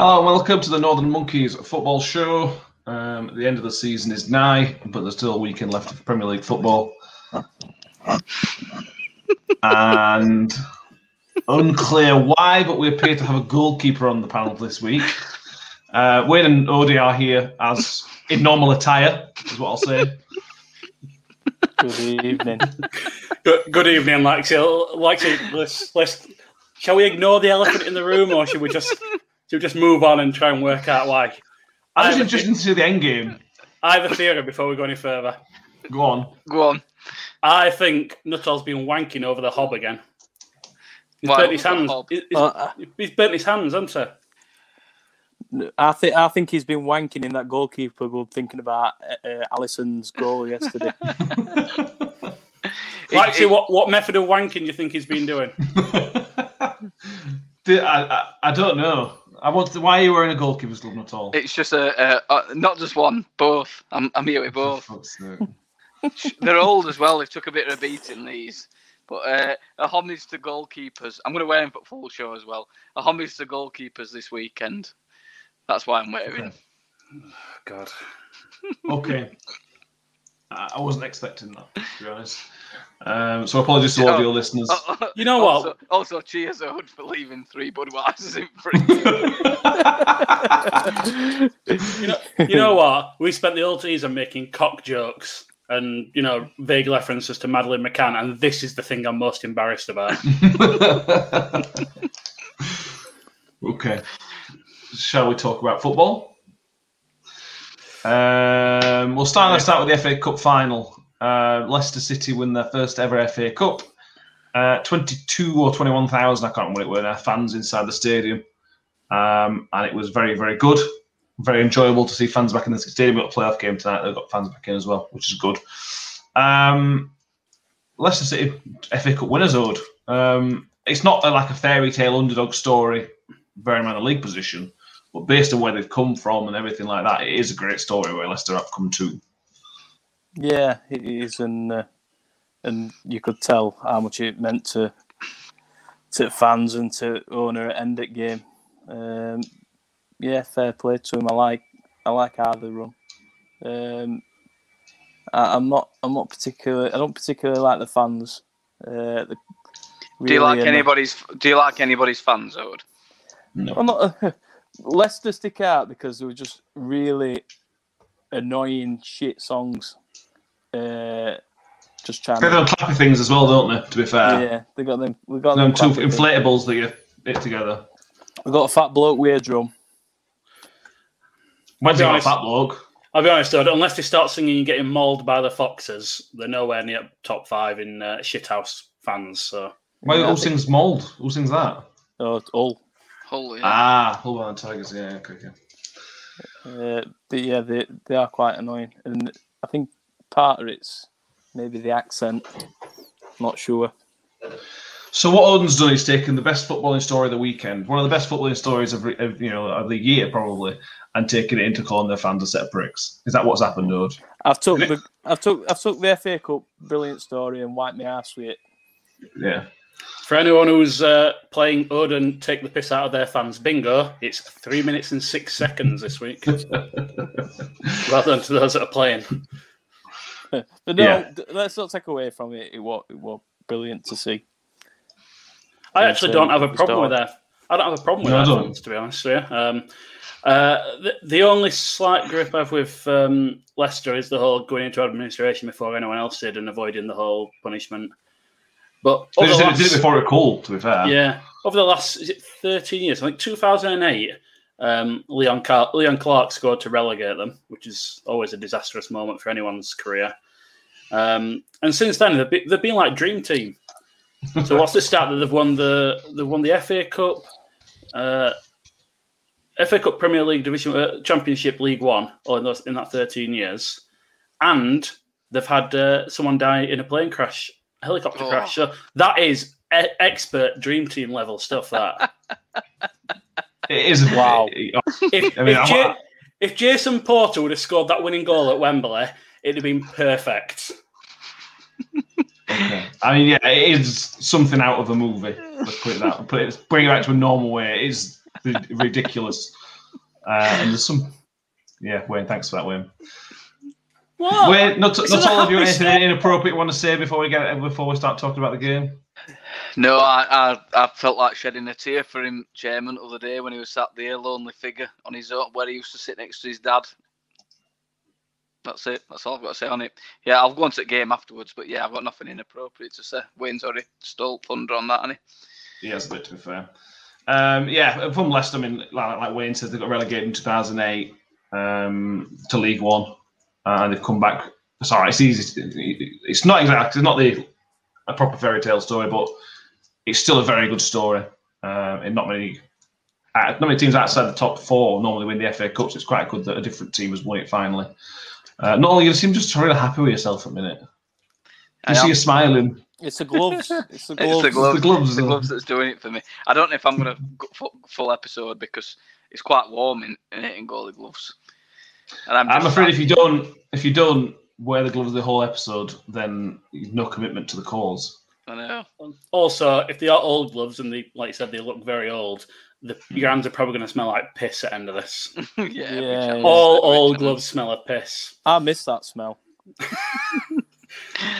Hello, and welcome to the Northern Monkeys football show. Um, the end of the season is nigh, but there's still a weekend left of Premier League football. and unclear why, but we appear to have a goalkeeper on the panel this week. Uh, Wayne and Odie are here as in normal attire, is what I'll say. Good evening. Good, good evening, Lexi. Lexi, let's, let's, shall we ignore the elephant in the room, or should we just should we just move on and try and work out why? I'm I just interested to see the end game. I have a theory before we go any further. Go on. Go on. I think Nuttall's been wanking over the hob again. He's Why burnt his hands. hob? He's, Uh, he's burnt his hands, hasn't he? I think I think he's been wanking in that goalkeeper goal, thinking about uh, Alisson's goal yesterday. Actually, it- what, what method of wanking do you think he's been doing? I, I, I don't know. I want. To, why are you wearing a goalkeeper's glove at all? It's just a, a, a not just one, both. I'm, I'm here with both. They're old as well. They've took a bit of a beating these. But uh, a homage to goalkeepers. I'm going to wear them for full show as well. A homage to goalkeepers this weekend. That's why I'm wearing. Okay. God. Okay. I I wasn't expecting that, to be honest. Um, so apologies to all of your listeners. Oh, You know what? also, Also, cheers, Ode, for leaving three Budweisers in front. You know, you know what? We spent the whole season making cock jokes and you know vague references to Madeleine McCann, and this is the thing I'm most embarrassed about. okay. Shall we talk about football? Um, we'll start. Let's start with the FA Cup final. Uh, Leicester City win their first ever FA Cup. Uh, Twenty-two or twenty-one thousand, I can't remember what it were. Their fans inside the stadium, um, and it was very, very good. Very enjoyable to see fans back in the stadium. We've got a playoff game tonight. They've got fans back in as well, which is good. Um, Leicester City FA Cup winners ode. Um, it's not a, like a fairy tale underdog story, bearing in mind league position, but based on where they've come from and everything like that, it is a great story where Leicester have come to. Yeah, it is, and uh, and you could tell how much it meant to to fans and to owner at end at game. Um, yeah, fair play to him. I like I like how they run. Um, I, I'm not I'm not particularly I don't particularly like the fans. Uh, the, do you like really, anybody's? Do you like anybody's fans, Ode? I'm not. Leicester stick out because they were just really annoying shit songs. Uh, just trying. They've To, got clappy things as well, don't they? To be fair, yeah, they got them. We got them them. two clappy things. inflatables that you hit together. We got a fat bloke with a drum. When's be it got a fat bloke? I'll be honest, though, unless they start singing and getting mauled by the Foxes, they're nowhere near top five in uh, shithouse fans. So Why, Yeah, I who think- sings Mould? Who sings that? Oh, all. Holy. Ah, Hull Barn Tigers. Yeah, okay, okay. Uh, but yeah, they they are quite annoying, and I think part of it's maybe the accent. Not sure. So what Odin's done is taken the best footballing story of the weekend, one of the best footballing stories of, of you know of the year probably, and taken it into calling their fans a set of pricks. Is that what's happened, Ode? I've took the I've took I've took the FA Cup brilliant story and wiped my ass with it. Yeah. for anyone who's uh, playing Odin, take the piss out of their fans. Bingo! It's three minutes and six seconds this week, rather than to those that are playing. But no, Yeah. let's not take away from it. It was, it was brilliant to see. I Yes, actually um, don't have a problem with that. I don't have a problem with No, that, don't. to be honest with you. Um, uh, the, the only slight grip I have with um, Leicester is the whole going into administration before anyone else did and avoiding the whole punishment. But They just the did, it- did it before it cooled, to be fair. yeah, over the last is it 13 years, I think 2008, um, Leon Car- Leon Clarke scored to relegate them, which is always a disastrous moment for anyone's career. Um, and since then, they've been, they've been like dream team. So what's the stat that they've won the they've won the FA Cup, uh, FA Cup, Premier League, Division uh, Championship, League One, all in, those, in that 13 years, and they've had uh, someone die in a plane crash, a helicopter Oh. crash. So that is e- expert dream team level stuff. That It is. Wow. if, I mean, if, I'm- if Jason Porter would have scored that winning goal at Wembley, it'd have been perfect. Okay. I mean, yeah, it is something out of a movie. Let's put it that. Put it, bring it back to a normal way. It is ridiculous. Uh, and there's some, yeah, Wayne. Thanks for that, Wayne. What? Wayne, not, not all of you happy anything inappropriate you want to say before we get before we start talking about the game. No, I, I I felt like shedding a tear for him, Chairman, the other day when he was sat there, lonely figure on his own, where he used to sit next to his dad. That's it. That's all I've got to say on it. Yeah, I'll go on to the game afterwards, but yeah, I've got nothing inappropriate to say. Wayne's already stole thunder on that, hasn't He has a bit to be fair. Um, yeah, from Leicester, I mean, like, like Wayne said, they got relegated in 2008 um, to League One, uh, and they've come back. Sorry, it's easy. to- It's not exactly, it's not the a proper fairy tale story, but it's still a very good story. Uh, and not many, uh, not many teams outside the top four normally win the FA Cups. It's quite good that a different team has won it finally. Uh, not only you seem just really happy with yourself at a minute. I You see am. you smiling. It's the gloves. It's the It's gloves. the gloves, The gloves, the uh, gloves that's doing it for me. I don't know if I'm going to go full, full episode because it's quite warm in, in it in goalie gloves. And I'm, I'm afraid sat- if you don't if you don't wear the gloves the whole episode, then you've no commitment to the cause. I know. Also, if they are old gloves and they, like you said, they look very old, the, your hands are probably going to smell like piss at the end of this. yeah, Yeah, yeah. All old chance. gloves smell of piss. I miss that smell.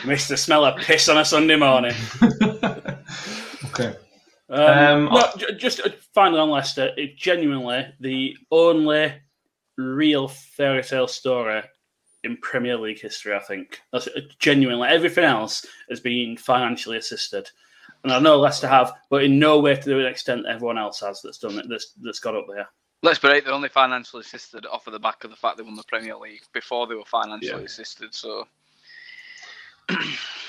Miss the smell of piss on a Sunday morning. okay. Um, Um, no, j- just uh, finally on Leicester, it genuinely the only real fairy tale story in Premier League history. I think that's uh, genuinely everything else has been financially assisted, and I know Leicester have, but in no way to the extent everyone else has that's done it. That's that's got up there. Let's be right, they're only financially assisted off of the back of the fact they won the Premier League. Before they were financially Yeah. assisted, so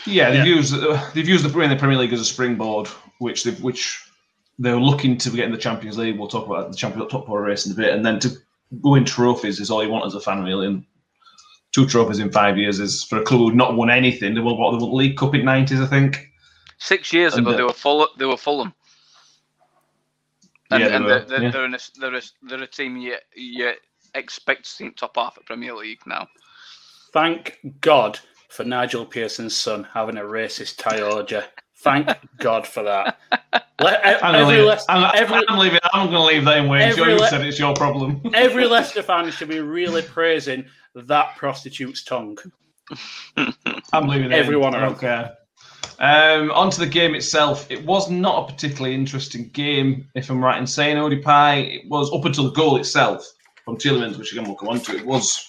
Yeah, they've Yeah. used uh, they've used the in the Premier League as a springboard, which they which they're looking to get in the Champions League. We'll talk about the Champions League top four race in a bit, and then to win trophies is all you want as a fan, really. And two trophies in five years is for a club who've not won anything. They won what they won the League Cup in nineties, I think. six years And, ago they were full. They were Fulham. And, Yeah, they and were, they're, they're, yeah. they're, in a, they're, a, they're a team you, you expect to see in top half of Premier League now. Thank God for Nigel Pearson's son having a racist Thai orgy. Thank God for that. Le- I'm, every, leave, it- I'm, every- I'm leaving. I'm going to leave that in Wayne. You le- said it's your problem. every Leicester fan should be really praising that prostitute's tongue. I'm leaving. Everyone in. I are. don't. Um, on to the game itself. It was not a particularly interesting game, if I'm right in saying, Odie Pie. It was up until the goal itself from Tielemans, which again we'll come on to. It was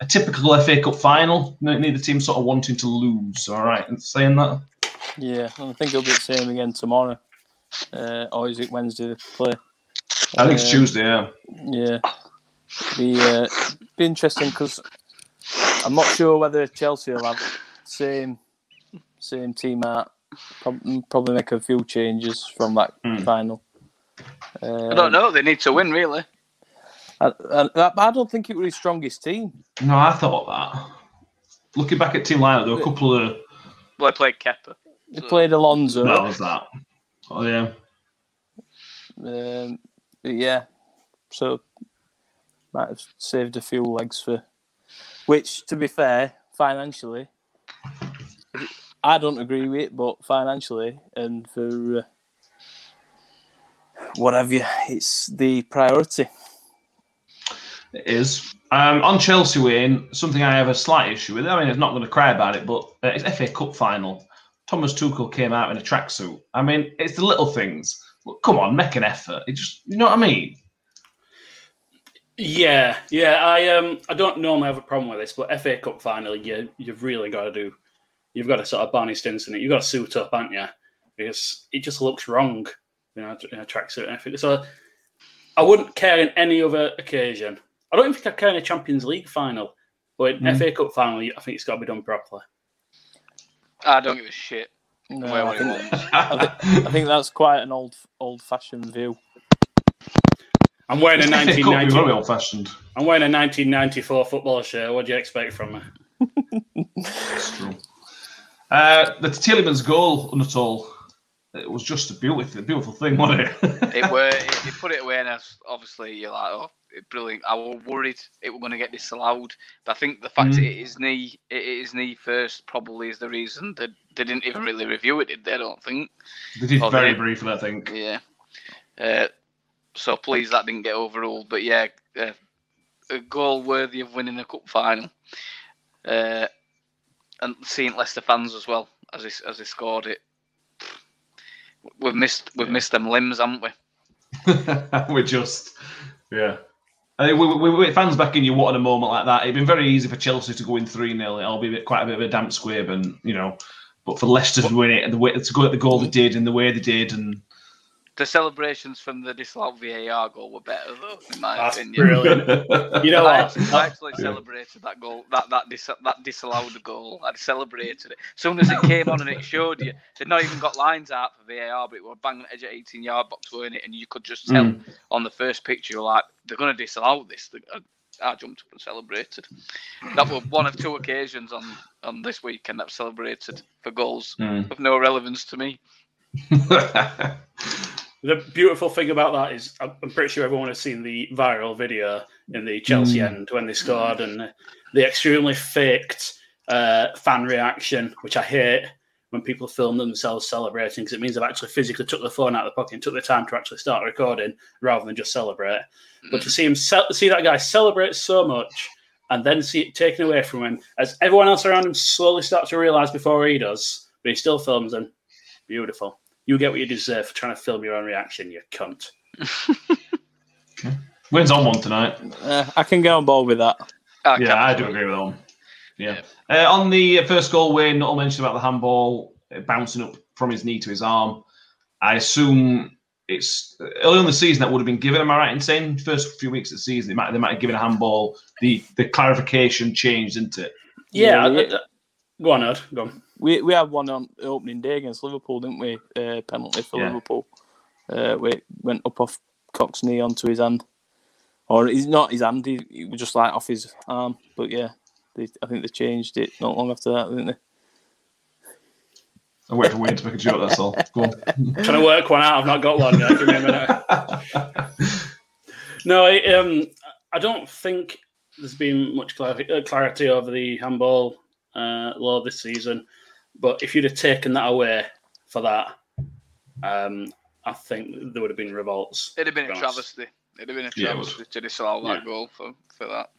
a typical FA Cup final. Neither team sort of wanting to lose. All right, in saying that. Yeah, I think it'll be the same again tomorrow. Uh, or is it Wednesday they play? I think it's Um, Tuesday. Yeah. Yeah, be uh, be interesting because I'm not sure whether Chelsea will have same same team out. Probably make a few changes from that Hmm. final. Um, I don't know. They need to win, really. I, I, I don't think it was his strongest team. No, I thought that. Looking back at team lineup, there were a couple of. Well, they played Kepa. They So- played Alonso. Well, was that? Oh yeah. Um, yeah, so might have saved a few legs for. Which, to be fair, financially, I don't agree with it, but financially and for uh, what have you, it's the priority. It is. Um, on Chelsea win, something I have a slight issue with. I mean, I'm not going to cry about it, but uh, it's FA Cup final. Thomas Tuchel came out in a tracksuit. I mean, it's the little things. Look, come on, make an effort. It just, you know what I mean? Yeah, yeah. I um I don't normally have a problem with this, but FA Cup final, you you've really got to do. You've got to sort of Barney Stinson it. You've got to suit up, aren't you? Because it just looks wrong, you know, in a tracksuit and everything. So I wouldn't care in any other occasion. I don't even think I care in a Champions League final, but in Mm. FA Cup final, I think it's got to be done properly. I don't give a shit. No, Where I, think. I think that's quite an old old fashioned view. I'm wearing a FA Cup, you're 1990. very old fashioned. I'm wearing a 1994 football shirt. What do you expect from me? It's true. Uh, the Tielemans goal, not all. It was just a beautiful, beautiful thing, wasn't it? It were it, they put it away, and that's- obviously you're like, oh, it- brilliant. I was worried it were going to get disallowed, but I think the fact Mm. that it is knee, it is knee first, probably is the reason that they didn't even really review it. Did they? I don't think. they did Oh, very they- briefly, I think. Yeah. Uh, so pleased that didn't get overruled. But yeah, uh, a goal worthy of winning a cup final. Uh, and seeing Leicester fans as well as they, as they scored it. We've missed we've missed them limbs, haven't we? We're just, yeah. I think we, we, we fans back in you wanted a moment like that. It'd been very easy for Chelsea to go in 3 0. It'll be a bit, quite a bit of a damp squib, and you know, but for Leicester to win it and the way to go at the goal they did and the way they did, and The celebrations from the disallowed VAR goal were better, though, in my That's opinion. brilliant. You know I what? actually, I actually celebrated that goal, that that dis- that disallowed goal. I celebrated it. As soon as it came on and it showed you, they'd not even got lines out for VAR, but it was bang on the edge of 18 yard box, weren't it? And you could just tell Mm. on the first picture, you're like, they're going to disallow this. I- I jumped up and celebrated. That was one of two occasions on, on this weekend I've celebrated for goals Mm. of no relevance to me. The beautiful thing about that is, I'm pretty sure everyone has seen the viral video in the Chelsea Mm. end when they scored and the extremely faked uh, fan reaction, which I hate when people film themselves celebrating because it means they've actually physically took the phone out of the pocket and took the time to actually start recording rather than just celebrate. But to see him ce- see that guy celebrate so much and then see it taken away from him as everyone else around him slowly starts to realise before he does, but he still films and beautiful. You get what you deserve for trying to film your own reaction, you cunt. Wins on one tonight. Uh, I can get on board with that. I yeah, I do agree with that one. Yeah. Uh, on the first goal win, all mentioned about the handball uh, bouncing up from his knee to his arm. I assume it's early in the season that would have been given. Am I right in saying first few weeks of the season they might they might have given a handball. The the clarification changed, isn't it? Yeah, Yeah, I- I- go on, Ed. Go on. We we had one on opening day against Liverpool, didn't we? Uh, penalty for Yeah. Liverpool. Uh, we went up off Cox's knee onto his hand, or he's not his hand. He, he was just like off his arm. But yeah, they, I think they changed it not long after that, didn't they? I wait for Wayne to make a joke. That's all. Go on. Trying to work one out. I've not got one yet. Give me a minute. No, I, um, I don't think there's been much clar- uh, clarity over the handball uh, law this season. But if you'd have taken that away for that, um, I think there would have been revolts. It'd have been a travesty. It'd have been a Yeah, travesty to disallow that Yeah. goal for, for that.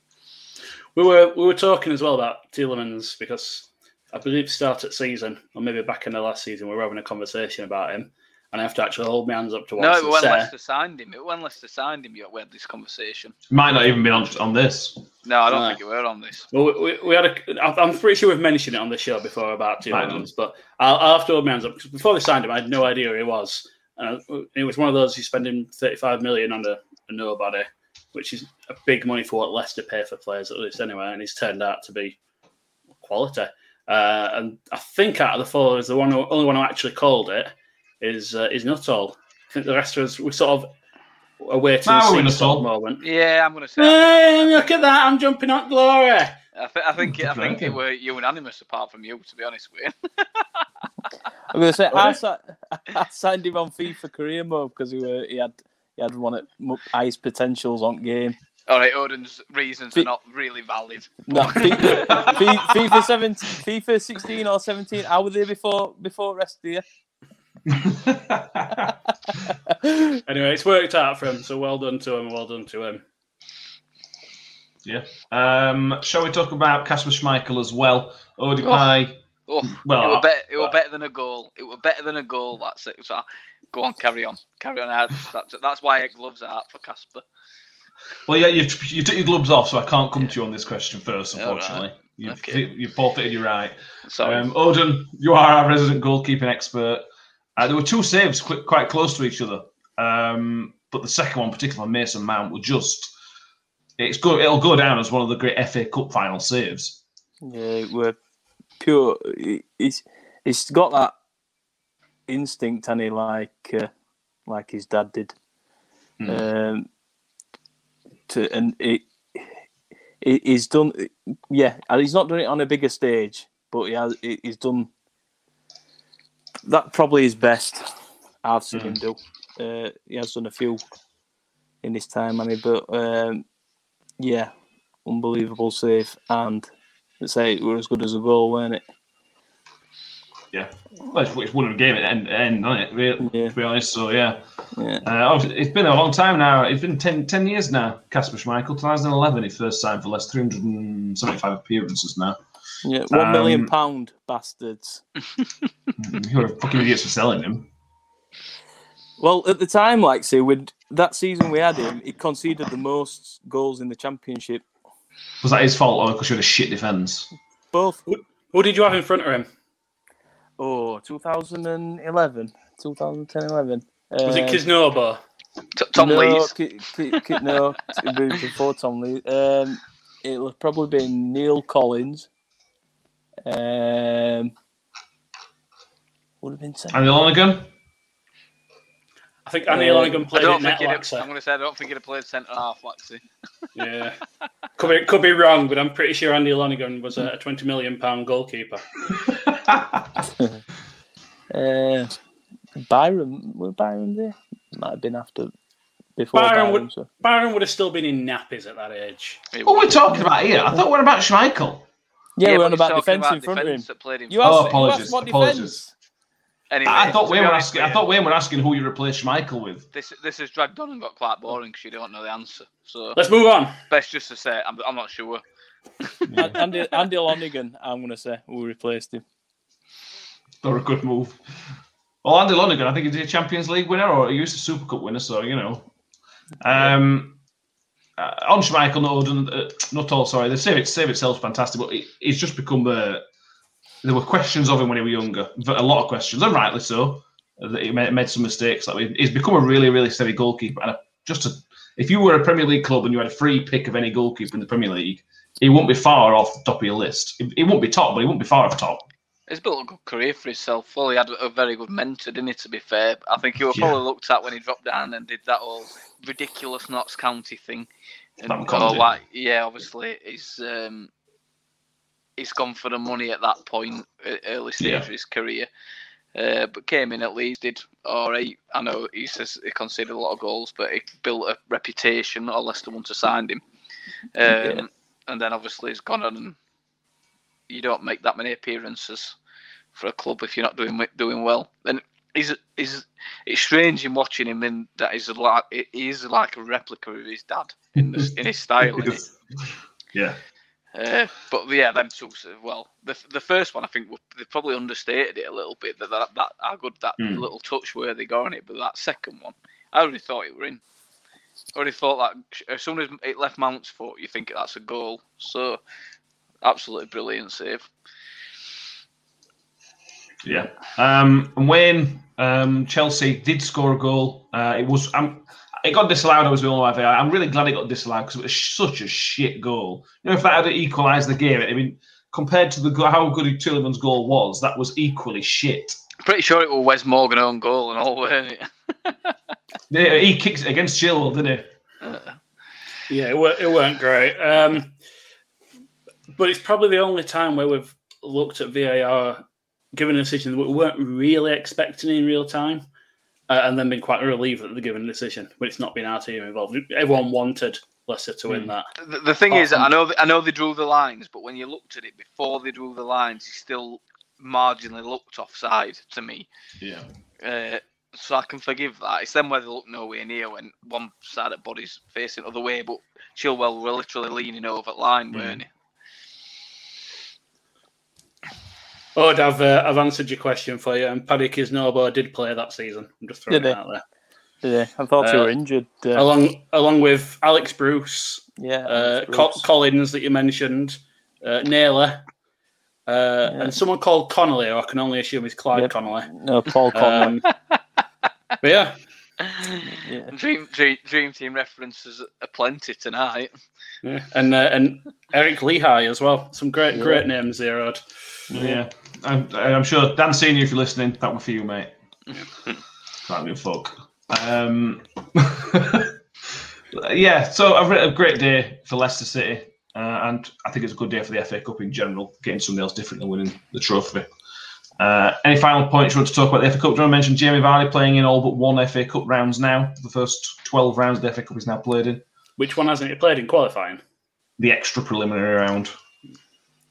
We were we were talking as well about Tielemans because I believe start at season or maybe back in the last season we were having a conversation about him, and I have to actually hold my hands up to No, once it and when Leicester signed him. It when Leicester signed him, you- we had this conversation. Might not even been on on this. No, I don't No. think you were on this. Well, we, we, we had a. I- I'm pretty sure we've mentioned it on the show before about two Tielemans, but I'll, I'll have to hold my hands up because before they signed him, I had no idea who he was. And it was one of those you spending 35 million on a, a nobody, which is a big money for what Leicester pay for players at least anyway, and he's turned out to be quality. Uh, and I think out of the four, is the one who, only one who actually called it is uh, is Nuttall. I think the rest of us we sort of awaiting the we're scene sort of moment. Yeah, I'm going to say. Hey, look at that! I'm jumping on glory. I, th- I think it, I think it Okay. were unanimous apart from you, to be honest with you. I'm gonna say I, Really? si- I signed him on FIFA career mode because he were he had he had one at m- highest potentials on game. All right, Odin's reasons Fi- are not really valid. No, FIFA, FIFA 17, FIFA 16 or 17. How were they before before rest of the year? Anyway, it's worked out for him, so well done to him. Well done to him. yeah. Um, shall we talk about Kasper Schmeichel as well? Odegaard. Oh, Well, it were I- better. It were better than a goal. It were better than a goal. That's it. So, go on, carry on, carry on. Ed. That's that's why I gloves out for Kasper. Well, yeah, you've, you took your gloves off, so I can't come to you on this question first, All right. unfortunately. You've, Okay. you've forfeited your right. Sorry. Um, Odin, you are our resident goalkeeping expert. Uh, there were two saves qu- quite close to each other, um, but the second one, particularly on Mason Mount, were just. It's go, It'll go down as one of the great FA Cup final saves. Yeah, we're pure. He's he's got that instinct, and he like uh, like his dad did. Hmm. Um, to and it, he- he's done. Yeah, and he's not done it on a bigger stage, but he has. He's done that. Probably is best I've seen him do. Uh, he has done a few in his time, I mean, but um, yeah, unbelievable save and let's say it were as good as a goal, weren't it? yeah, well, it's, it's won a game at the end, end on it? Really, Yeah. To be honest, so yeah. Yeah. Uh, it's been a long time now. It's been 10, 10 years now. Kasper Schmeichel, 2011, he first signed for less 375 appearances now. Yeah, one million Um, pound bastards. You're fucking idiots for selling him. Well, at the time, like say, with that season we had him, he conceded the most goals in the championship. Was that his fault or because you had a shit defence? Both. Who did you have in front of him? Oh, 2011, 2010, 11. Was it Um, Kisnorbo? T- Tom no, Lees. Ki- Ki- Ki- no, before Tom Lee. Um, it'll have probably been Neil Collins. Um, would have been second. Andy Lonergan? I think Andy Uh, Lonergan I played don't think net, he'd have, I'm going to say I don't think he'd have played centre half, Waxy. Yeah. Could be, could be wrong, but I'm pretty sure Andy Lonergan was a 20 million pound goalkeeper. Uh, Byron, were Byron there? Might have been after, before Byron Byron. would- so. Byron would have still been in nappies at that age. What are we would. talking about here? I thought we were about Schmeichel. Yeah, we're on about talking defence in front of him. defence that played in You Oh, asked, of him. you apologies, asked what apologies. defence? Anyway, I thought to Wayne be were asking. with I thought Wayne were asking who you replaced Michael with. this this has dragged on and got quite boring because you don't know the answer. So Let's move on. best just to say I'm, I'm not sure. An- Andy, Andy Lonergan, I'm going to say, who replaced him. Or a good move. Well, Andy Lonergan, I think he's a Champions League winner or he was a Super Cup winner, so you know. Um, uh, on Schmeichel, no, done- uh, not all. Sorry, the save it, save itself's fantastic, but he, he's just become. Uh, there were questions of him when he was younger, a lot of questions, and rightly so. uh, That he made, made some mistakes. Like he's become a really, really steady goalkeeper. And a, just a, if you were a Premier League club and you had a free pick of any goalkeeper in the Premier League, he wouldn't be far off the top of your list. He, wouldn't be top, but he wouldn't be far off top. He's built a good career for himself. Well, he had a very good mentor, didn't he? To be fair, I think he was Yeah. probably looked at when he dropped down and did that whole ridiculous Notts County thing. And That oh, like, yeah, obviously he's um, he's gone for the money at that point, early stage Yeah. of his career. Uh, but came in at least, did all right. I know he says he conceded a lot of goals, but he built a reputation, or Leicester want to sign him. Um, Yeah. And then obviously he's gone on and you don't make that many appearances for a club if you're not doing doing well. And he's he's it's strange in watching him in that he's like he is like a replica of his dad in the, in his style. yeah. Uh, but yeah, them two. Well, the the first one I think they probably understated it a little bit that that, that how good that Hmm. little touch where they got on it. But that second one, I already thought it were in. I already thought that as soon as it left Mount's foot, you think that's a goal. So absolutely brilliant save. Yeah. Um, and Wayne, um, Chelsea did score a goal. Uh, it was um, it got disallowed. I was the only VAR. I'm really glad it got disallowed because it was such a shit goal. You know, if that had equalised the game, I mean, compared to the go- how good Tielemans's goal was, that was equally shit. Pretty sure it was Wes Morgan own goal and all, weren't it? Yeah, He kicked it against Chilwell, didn't he? Yeah, it, wa- it weren't great. Um, but it's probably the only time where we've looked at VAR, given a decision that we weren't really expecting in real time, uh, and then been quite relieved that they're given a decision, but it's not been our team involved. Everyone wanted Leicester to win that. The, the thing is, Awesome. I know I know they drew the lines, but when you looked at it before they drew the lines, he still marginally looked offside to me. Yeah. Uh, so I can forgive that. It's then where they look nowhere near when one side of the body's facing the other way, but Chilwell were literally leaning over the line, Mm. weren't he? Oh, I've, uh, I've answered your question for you, and Paddy Kisnorbo did play that season. I'm just throwing Did it he? out there. Yeah, I thought you Uh, were injured. Uh, Along, along with Alex Bruce, yeah, uh, Bruce. Co- Collins that you mentioned, uh, Naylor, uh, Yeah. and someone called Connolly, or I can only assume it's Clyde Yep. Connolly. no, Paul Connolly. Um, but yeah, yeah. Dream, dream Dream Team references are plenty tonight. yeah. and uh, and Eric Lichaj as well. Some great Yeah. great names there, Rod. Yeah. I'm, I'm sure, Dan Senior, if you're listening, that one for you, mate. Can't give a fuck. Um, yeah, so I've had a great day for Leicester City, uh, and I think it's a good day for the FA Cup in general, getting something else different than winning the trophy. Uh, any final points you want to talk about the FA Cup? Do you want to mention Jamie Vardy playing in all but one FA Cup rounds now? The first 12 rounds the FA Cup is now played in. Which one hasn't he played in qualifying? The extra preliminary round.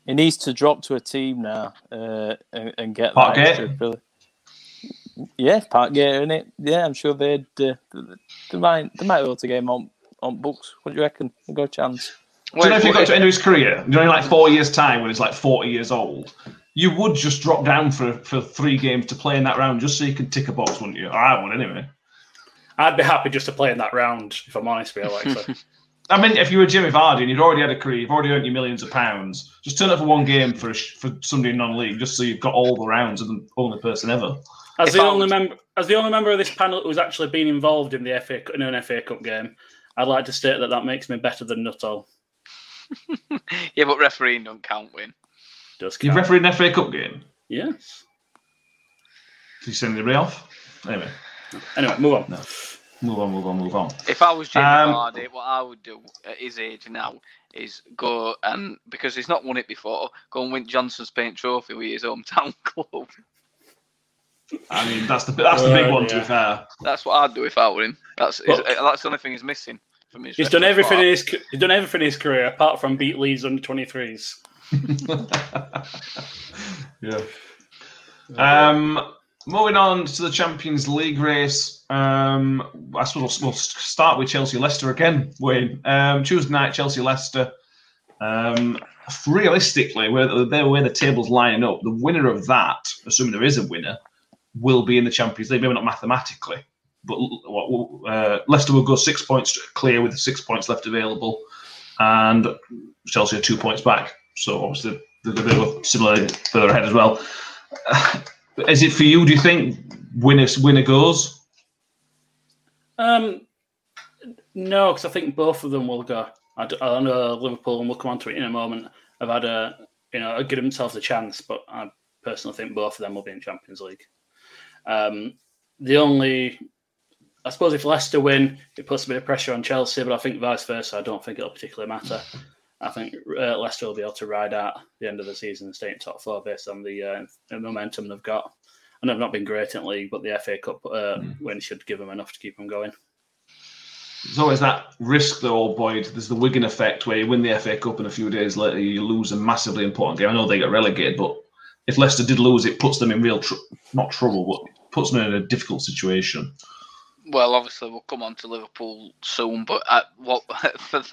He needs to drop to a team now uh, and, and get Parkgate? that extra ability. Yeah, Parkgate, in it. Yeah, I'm sure they'd uh, they might they might be able to get him on on books. What do you reckon? They got a chance. Do you know if he Wait, got to end of his career, you know, in like four years' time when he's like 40 years old, you would just drop down for, for three games to play in that round just so you can tick a box, wouldn't you? Or I would anyway. I'd be happy just to play in that round, if I'm honest with you, Alexa. I mean, if you were Jimmy Vardy and you'd already had a career, you've already earned your millions of pounds, just turn up for one game for a sh- for somebody in non-league, just so you've got all the rounds and the only person ever. As If the I only was- member, as the only member of this panel who's actually been involved in the FA in an FA Cup game, I'd like to state that that makes me better than Nuttall. yeah, but refereeing don't count, win. Does You've refereed an FA Cup game. Yes. Did you send anybody off? Anyway, Anyway, move on. No. Move on, move on, move on. If I was Jamie Um, Vardy, what I would do at his age now is go and because he's not won it before, go and win Johnstone's Paint Trophy with his hometown club. I mean, that's the that's the big Oh, one. To yeah. be fair, That's what I'd do if I were him. That's Well- that's the only thing he's missing from his. He's done everything in his he's done everything in his career apart from beat Leeds under 23s. yeah. Um, moving on to the Champions League race. Um, I suppose we'll, start with Chelsea Leicester again. Wayne, um, Tuesday night Chelsea Leicester. Um, realistically, where the where the table's lining up, the winner of that, assuming there is a winner, will be in the Champions League. Maybe not mathematically, but uh, Leicester will go six points clear with six points left available, and Chelsea are two points back. So obviously they're a similar further ahead as well. Is it for you? Do you think winner winner goes? Um, no, because I think both of them will go. I, know Liverpool, and we'll come on to it in a moment, I've had a you know give themselves a chance, but I personally think both of them will be in Champions League. Um, the only, I suppose, if Leicester win, it puts a bit of pressure on Chelsea, but I think vice versa. I don't think it'll particularly matter. I think uh, Leicester will be able to ride out the end of the season and stay in top four based on the, uh, the momentum they've got. And they've not been great in league, but the FA Cup uh, win should give them enough to keep them going. There's always that risk, though, old Boyd. There's the Wigan effect where you win the FA Cup and a few days later you lose a massively important game. I know they get relegated, but if Leicester did lose, it puts them in real, tr- not trouble, but puts them in a difficult situation. Well, obviously we'll come on to Liverpool soon, but at what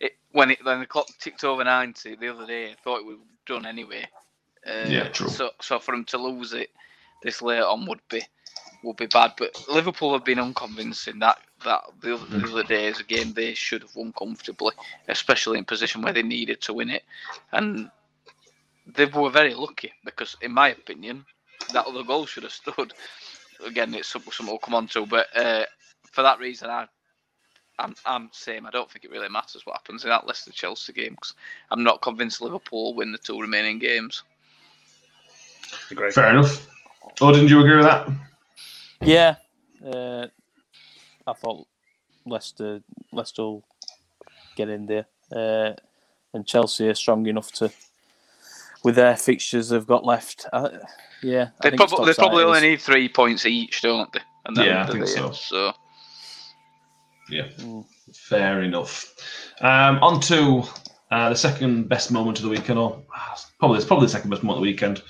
it, when it when the clock ticked over ninety the other day, I thought it was done anyway. Uh, Yeah, true. So so for them to lose it this late on would be would be bad. But Liverpool have been unconvincing. That that the other, the other day is a game they should have won comfortably, especially in position where they needed to win it, and they were very lucky because, in my opinion, that other goal should have stood. Again, it's something something we'll come on to, but uh, for that reason, I. I'm, I'm same. I don't think it really matters what happens in that Leicester Chelsea game because I'm not convinced Liverpool win the two remaining games. Agree. Fair enough. Oh, didn't you agree with that? Yeah, uh, I thought Leicester Leicester will get in there, uh, and Chelsea are strong enough to, with their fixtures they've got left. Uh, yeah, They think probably they probably only as- need three points each, don't they? And Yeah, I think there, so. So Yeah, Mm. fair enough. Um, on to uh, the second best moment of the weekend, or probably it's probably the second best moment of the weekend.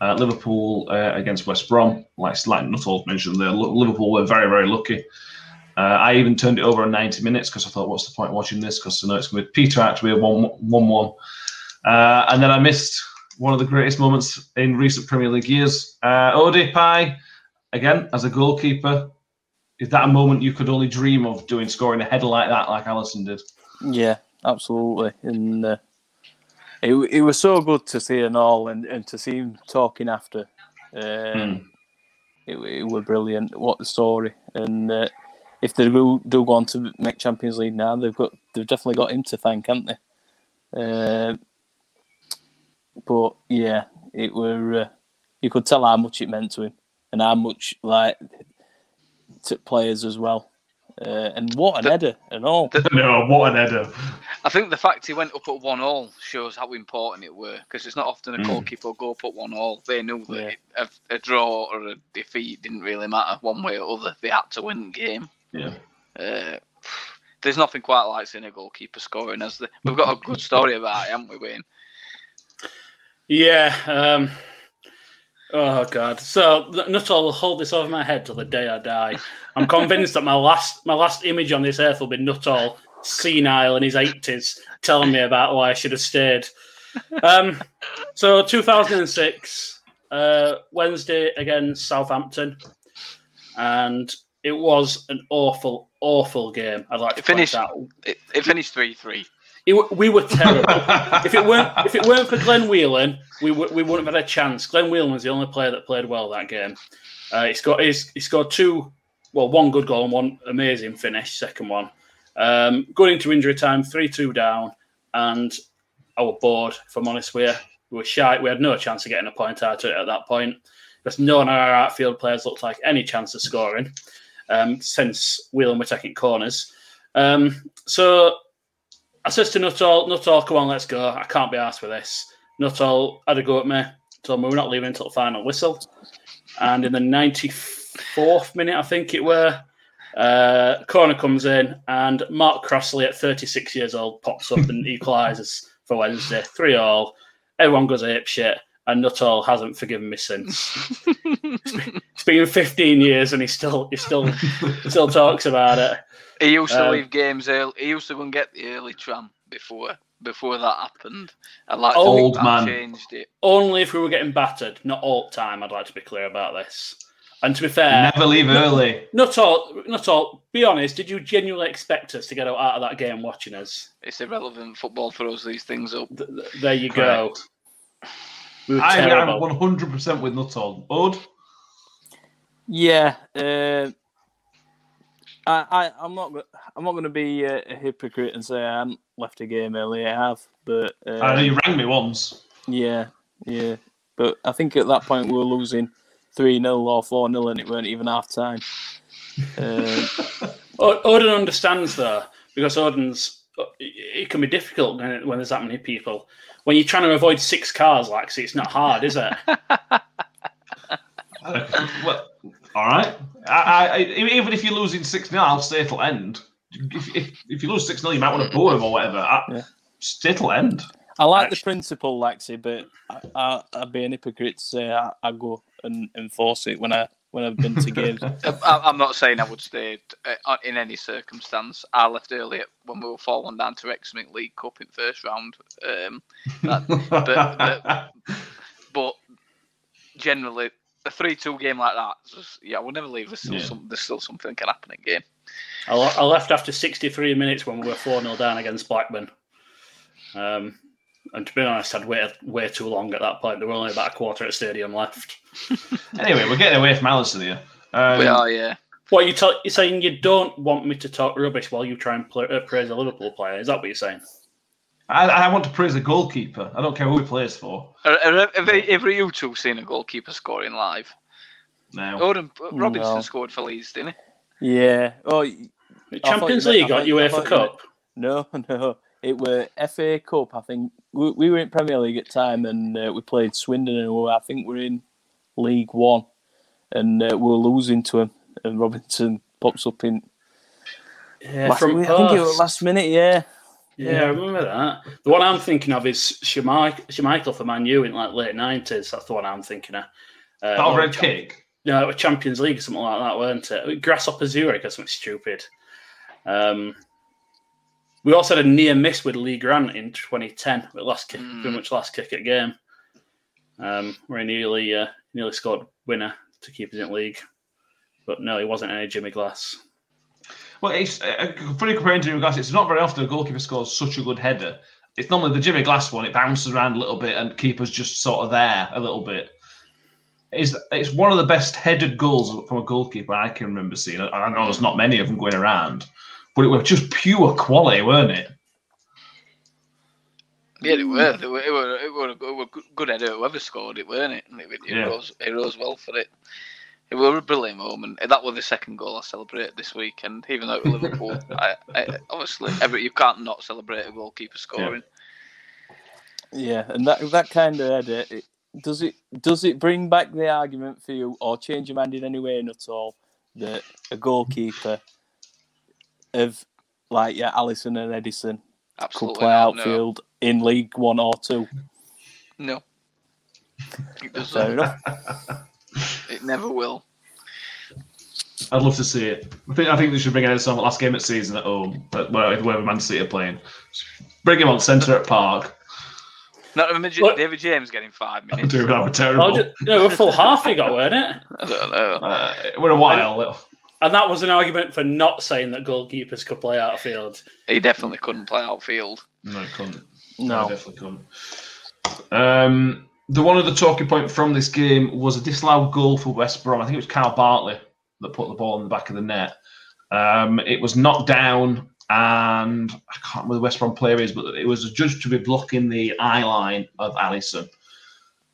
Uh, Liverpool uh, against West Brom. Like like Nuttall mentioned, there, Li- Liverpool were very very lucky. Uh, I even turned it over in 90 minutes because I thought, what's the point of watching this? Because I know it's going to be Peter out to be a 1 1 1. Uh, and then I missed one of the greatest moments in recent Premier League years. Uh, Ode Pie, again, as a goalkeeper, is that a moment you could only dream of doing, scoring a header like that, like Alisson did? Yeah, absolutely. And uh, it, it was so good to see and all, and, and to see him talking after. Um, it, it was brilliant. What a story! And uh, if they do, do go on to make Champions League now, they've got they've definitely got him to thank, haven't they? Uh, but yeah, it were. Uh, you could tell how much it meant to him, and how much like to players as well. Uh, and what an The- header and all. no, what an header. I think the fact he went up at one all shows how important it were because it's not often a Mm. goalkeeper will go up at one all. They knew that Yeah. it, a, a draw or a defeat didn't really matter one way or other. They had to win the game. Yeah. Uh, there's nothing quite like seeing a goalkeeper scoring. As the, we've got a good story about it, haven't we, Wayne? Yeah. Um, oh God. So Nuttall will hold this over my head till the day I die. I'm convinced that my last my last image on this earth will be Nuttall senile in his eighties, telling me about why I should have stayed. Um, so 2006, uh, Wednesday against Southampton, and it was an awful, awful game. I'd like to It finished- point. It, it finished three three. It, we were terrible. if it weren't if it weren't for Glenn Whelan, we w- we wouldn't have had a chance. Glenn Whelan was the only player that played well that game. Uh, he scored he's, he scored two, well, one good goal and one amazing finish. Second one, um, going into injury time, three two down, and I was bored. If I'm honest with you, we were shy. We had no chance of getting a point out of it at that point because none of our outfield players looked like any chance of scoring. Um, since Whelan were taking corners, um, so I says to Nuttall, Nuttall, come on, let's go. I can't be asked for this. Nuttall had a go at me, told me we're not leaving until the final whistle. And in the 94th minute, I think it were, uh, corner comes in, and Mark Crossley at 36 years old pops up and equalises for Wednesday, 3 all. Everyone goes ape shit, and Nuttall hasn't forgiven me since. it's been 15 years, and he still he still still talks about it. He used to Um, leave games early. He used to go and get the early tram before before that happened. I like Old to man. changed it. only if we were getting battered, not all the time. I'd like to be clear about this. And to be fair, Never leave early. not all, not all. Be honest. Did you genuinely expect us to get out of that game watching us? It's irrelevant. Football throws these things up. Th- th- there you go. We I, I'm 100% with Nuttall. Odd? Yeah, uh, I, I, I'm not. I'm not going to be a, a hypocrite and say I haven't left a game early. I have, but uh, I know you rang me once. yeah, yeah. But I think at that point we were losing three 0 or four 0 and it weren't even half time. Uh, Odin understands though, because Odin's. It can be difficult when, when there's that many people. When you're trying to avoid six cars, like, see, it's not hard, is it? well, all right. I, I, even if you're losing 6 0, I'll stay till end. If, if, if you lose 6 0, you might want to bore him or whatever. I, Yeah. Stay till end. I like the principle, Lexi, but I, I, I'd be an hypocrite to say I, I go and enforce it when I when I've been to games. I, I'm not saying I would stay uh, in any circumstance. I left early when we were falling down to Wrexham League Cup in first round. Um, that, but- but generally, a 3 2 game like that, just, yeah, we'll never leave. There's still, Yeah. some, there's still something can happen in game. I, I left after 63 minutes when we were 4 0 down against Blackburn. Um, and to be honest, I'd waited way too long at that point. There were only about a quarter at stadium left. anyway, we're getting away from Alisson here. Um, we are, yeah. What you tell you're saying you don't want me to talk rubbish while you try and play, uh, praise a Liverpool player? Is that what you're saying? I, I want to praise a goalkeeper. I don't care who he plays for. Are- are- Have ever you two seen a goalkeeper scoring live? Now, Odin Robinson No. scored for Leeds, didn't he? yeah. Oh Champions meant- League I got thought- I UEFA thought you Cup. no, no. It were FA Cup. I think we, we were in Premier League at time, and uh, we played Swindon, and we were, I think we're in League One, and uh, we were losing to him. And Robinson pops up in Yeah, last, from I think it was last minute. Yeah, Yeah, I remember that. The one I'm thinking of is Schmeichel, Schmeichel for Man U in like late nineties. That's the one I'm thinking of. Uh, that red Cha- kick. No, it was Champions League or something like that, weren't it? Grasshopper Zurich or something stupid. Um, we also had a near miss with Lee Grant in 2010, with last kick, Mm. pretty much last kick at game, um, where he nearly uh, nearly scored winner to keep us in league, but no, he wasn't any Jimmy Glass. Well, it's uh, funny comparing to Glass. It's not very often a goalkeeper scores such a good header. It's normally the Jimmy Glass one. It bounces around a little bit, and keeper's just sort of there a little bit. It's, it's one of the best headed goals from a goalkeeper I can remember seeing. I I know there's not many of them going around, but it was just pure quality, weren't it? Yeah, they were. They were. It were. It were, it were a good- good header. Whoever scored it, weren't it? And it, it Yeah. rose. It rose well for it. It was a brilliant moment. That was the second goal I celebrated this week. And even though it was Liverpool, I, I, obviously, every, you can't not celebrate a goalkeeper scoring. yeah, and that that kind of header. It, does it does it bring back the argument for you, or change your mind in any way at all that a goalkeeper of like yeah, Alisson and Ederson could play not, no. outfield in League One or Two? No. It Fair doesn't. enough. It never will. I'd love to see it. I think I think they should bring Ederson on the last game of the season at home, but wherever wherever Man City are playing. Bring him on centre at Park. Not imagine What? David James getting five I minutes. do that were terrible. Oh, ju- no, a full half he got, weren't it? I don't know. Uh, we're a while. And that was an argument for not saying that goalkeepers could play out of field. He definitely couldn't play outfield. No, I couldn't. I No. definitely couldn't. Um, the one other talking point from this game was a disallowed goal for West Brom. I think it was Kyle Bartley that put the ball in the back of the net. Um, it was knocked down, and I can't remember the West Brom player is, but it was judged to be blocking the eye line of Alisson.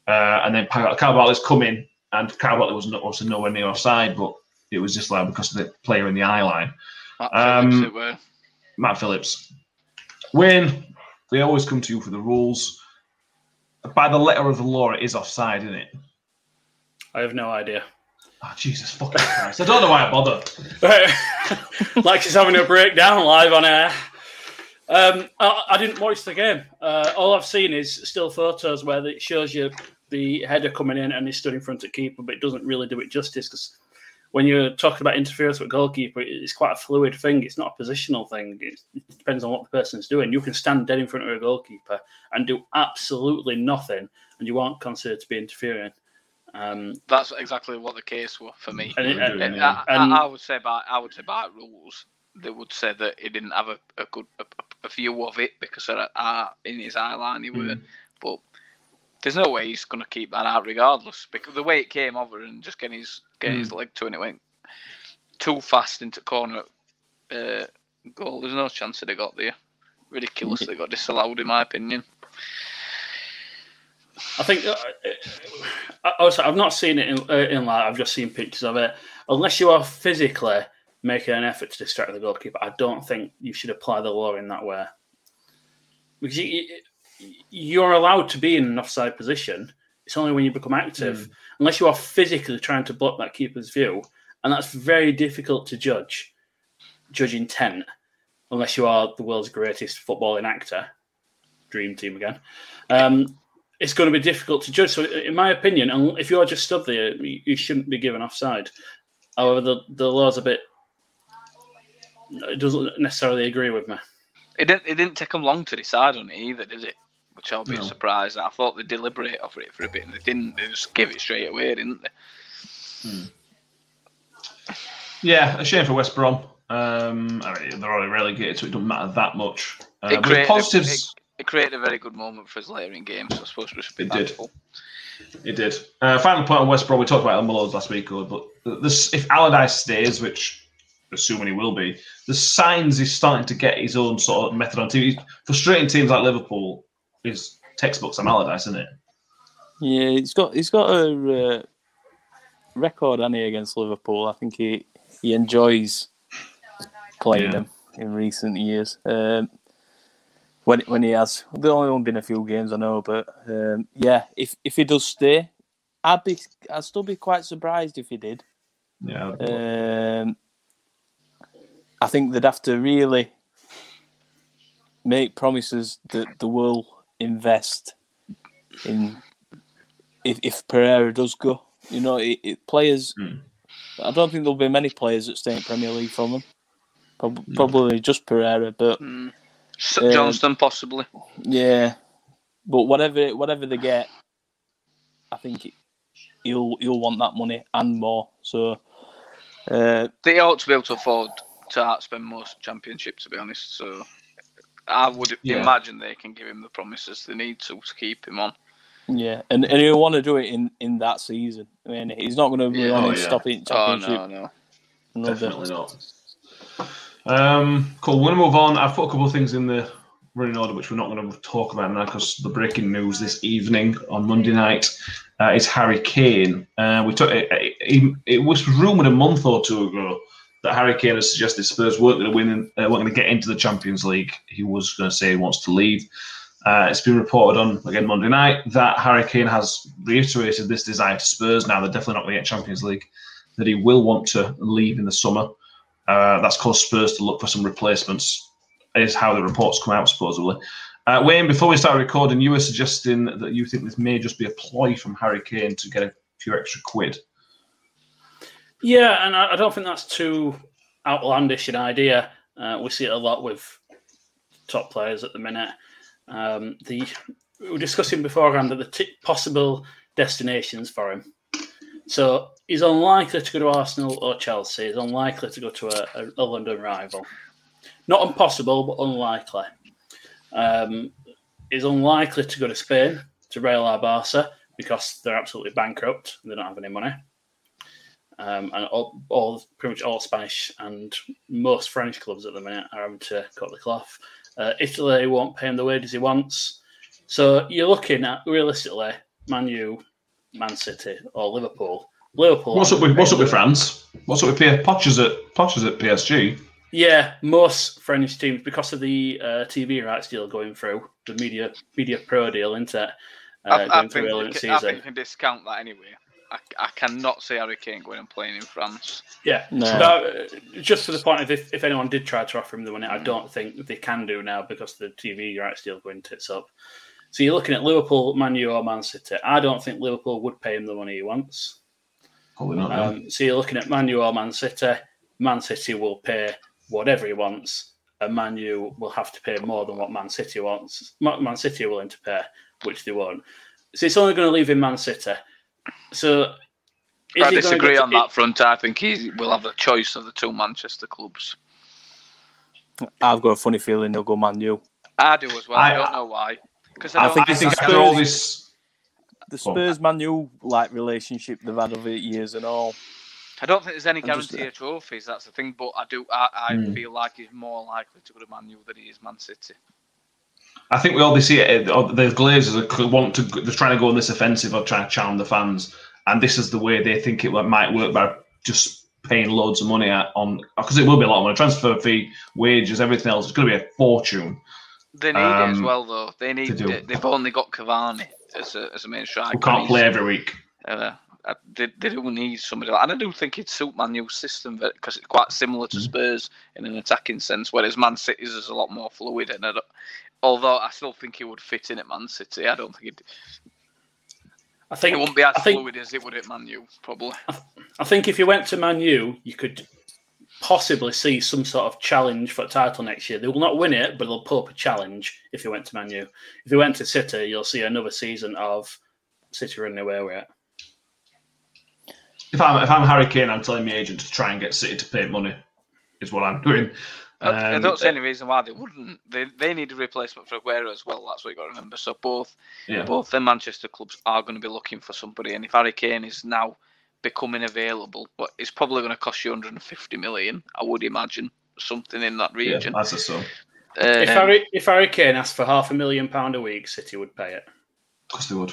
Uh, and then Kyle Bartley's come in, and Kyle Bartley was also nowhere near offside, but it was disallowed because of the player in the eye line. Matt Um, Phillips. Matt Phillips. Wayne, they always come to you for the rules. By the letter of the law, it is offside, isn't it? I have no idea. Oh, Jesus fucking Christ. I don't know why I bother. like she's having a breakdown live on air. Um, I, I didn't watch the game. Uh, all I've seen is still photos where it shows you the header coming in and he's stood in front of keeper, but it doesn't really do it justice because when you're talking about interference with goalkeeper, it's quite a fluid thing. It's not a positional thing. It's, it depends on what the person's doing. You can stand dead in front of a goalkeeper and do absolutely nothing, and you aren't considered to be interfering. Um, That's exactly what the case was for me. and, We're and, doing, I. I, would say by I would say by rules they would say that he didn't have a, a good a, a view of it because of, uh, in his eye line he Hmm. were, but there's no way he's going to keep that out regardless because the way it came over and just getting his getting his leg to it, and it went too fast into corner uh, goal. There's no chance that he got there. Ridiculously got disallowed in my opinion. I think uh, uh, also I've not seen it in, uh, in live. I've just seen pictures of it. Unless you are physically making an effort to distract the goalkeeper, I don't think you should apply the law in that way. Because you- you're allowed to be in an offside position. It's only when you become active, unless you are physically trying to block that keeper's view, and that's very difficult to judge. Judge intent, unless you are the world's greatest footballing actor, dream team again. Um, it's going to be difficult to judge. So, in my opinion, un- if you're just stood there, you you shouldn't be given offside. However, the, the law's a bit. It doesn't necessarily agree with me. It didn't. It didn't take him long to decide on it either, did it? Which I'll be No. surprised. at. I thought they'd deliberate over it for a bit, and they didn't. They just gave it straight away, didn't they? Yeah, a shame for West Brom. Um, I mean, they're already relegated, so it doesn't matter that much. Uh, It created- positives, It created a very good moment for us later in games. So I suppose we should be It did. thankful. it did. Uh, final point on West Brom, we talked about Elmo last week, but this, if Allardyce stays, which assuming he will be, the signs he's starting to get his own sort of method on TV. Frustrating teams like Liverpool is textbooks on Allardyce, isn't it? Yeah, he's got he's got a uh, record, hasn't he, against Liverpool? I think he he enjoys playing Yeah. them in recent years. Um, when when he has, there only been a few games I know, but um, yeah, if if he does stay, I'd be I'd still be quite surprised if he did. Yeah. Um, I think they'd have to really make promises that the will invest in if, if Pereira does go. You know, it, it, players. Hmm. I don't think there'll be many players that stay in Premier League from them. Prob- Probably just Pereira, but Mm. S- Um, Johnstone possibly. yeah. But whatever whatever they get, I think it, he'll he'll want that money and more. So. Uh, They ought to be able to afford to outspend most championship, to be honest. So I would Yeah. imagine they can give him the promises they need to to keep him on. Yeah, and, and he'll want to do it in, in that season. I mean, he's not going to be Yeah. on Oh, yeah. stop it Oh no, no. Definitely not. Um, cool. We're going to move on. I've put a couple of things in the running order which we're not going to talk about now because the breaking news this evening on Monday night uh, is Harry Kane. Uh, we took it, it, it was rumored a month or two ago that Harry Kane has suggested Spurs weren't going to win, uh, weren't going to get into the Champions League. He was going to say he wants to leave. Uh, it's been reported on again Monday night that Harry Kane has reiterated this desire to Spurs. Now they're definitely not going to get Champions League. That he will want to leave in the summer. Uh, that's caused Spurs to look for some replacements. Is how the reports come out supposedly. Uh, Wayne, before we start recording, you were suggesting that you think this may just be a ploy from Harry Kane to get a few extra quid. Yeah, and I, I don't think that's too outlandish an idea. Uh, we see it a lot with top players at the minute. Um, the we were discussing beforehand that the t- possible destinations for him. So he's unlikely to go to Arsenal or Chelsea. He's unlikely to go to a, a, a London rival. Not impossible, but unlikely. Um, he's unlikely to go to Spain to Real Barca because they're absolutely bankrupt. They don't have any money. Um, and all, all, pretty much all Spanish and most French clubs at the minute are having to cut the cloth. Uh, Italy won't pay him the wages he wants. So you're looking at realistically Man U, Man City, or Liverpool. Liverpool. What's up with What's up with France? What's up with P- Poch's at Poch's at PSG? Yeah, most French teams because of the uh, TV rights deal going through the media Mediapro deal, isn't it? Uh, I, I, going through think, early in I the think season. you can discount that anyway. I, I cannot see Harry Kane going and playing in France. Yeah, No. Now, uh, just to the point of if, if anyone did try to offer him the money, I don't think they can do now because the TV rights deal going tits up. So you're looking at Liverpool, Man U, or Man City. I don't think Liverpool would pay him the money he wants. Probably not. no. Um, so you're looking at Man U or Man City. Man City will pay whatever he wants, and Man U will have to pay more than what Man City wants. Man City are willing to pay, which they won't. So it's only going to leave in Man City. So I disagree on that front. I think he will have a choice of the two Manchester clubs. I've got a funny feeling they'll go Man U. I do as well. I, I- don't know why. Because I I, think I it's think after all Spurs. this, The Go on. Spurs Man U like relationship they've had over years and all. I don't think there's any I'm just- guarantee of trophies. That's the thing. But I do. I, I Hmm. feel like he's more likely to go to Man U than he is Man City. I think we all see it. uh, The Glazers are want to. They're trying to go on this offensive of trying to charm the fans, and this is the way they think it might work by just paying loads of money on because it will be a lot of money, transfer fee, wages, everything else. It's going to be a fortune. They need it as Um, well, though. They need. It. They've only got Cavani as a as a main striker. We can't play every week. Uh, uh, they, they do need somebody like, and I do think it'd suit Man U's system because it's quite similar to Mm. Spurs in an attacking sense, whereas Man City's is a lot more fluid. And I don't- although I still think he would fit in at Man City, I don't think it I think it wouldn't be as I think- fluid as it would at Man U, probably. I think if you went to Man U, you could possibly see some sort of challenge for a title next year. They will not win it, but they'll pull up a challenge if you went to Man U. If you went to City, you'll see another season of City running away with it. If I'm if I'm Harry Kane, I'm telling my agent to try and get City to pay money. Is what I'm doing. I, I Um, don't see any reason why they wouldn't. They they need a replacement for Aguero as well. That's what you got to remember. So both Yeah. both the Manchester clubs are going to be looking for somebody, and if Harry Kane is now becoming available, but it's probably going to cost you 150 million, I would imagine, something in that Yeah, region. that's a so. If Um, Harry if Harry Kane asked for half a million pound a week, City would pay it. Of course they would.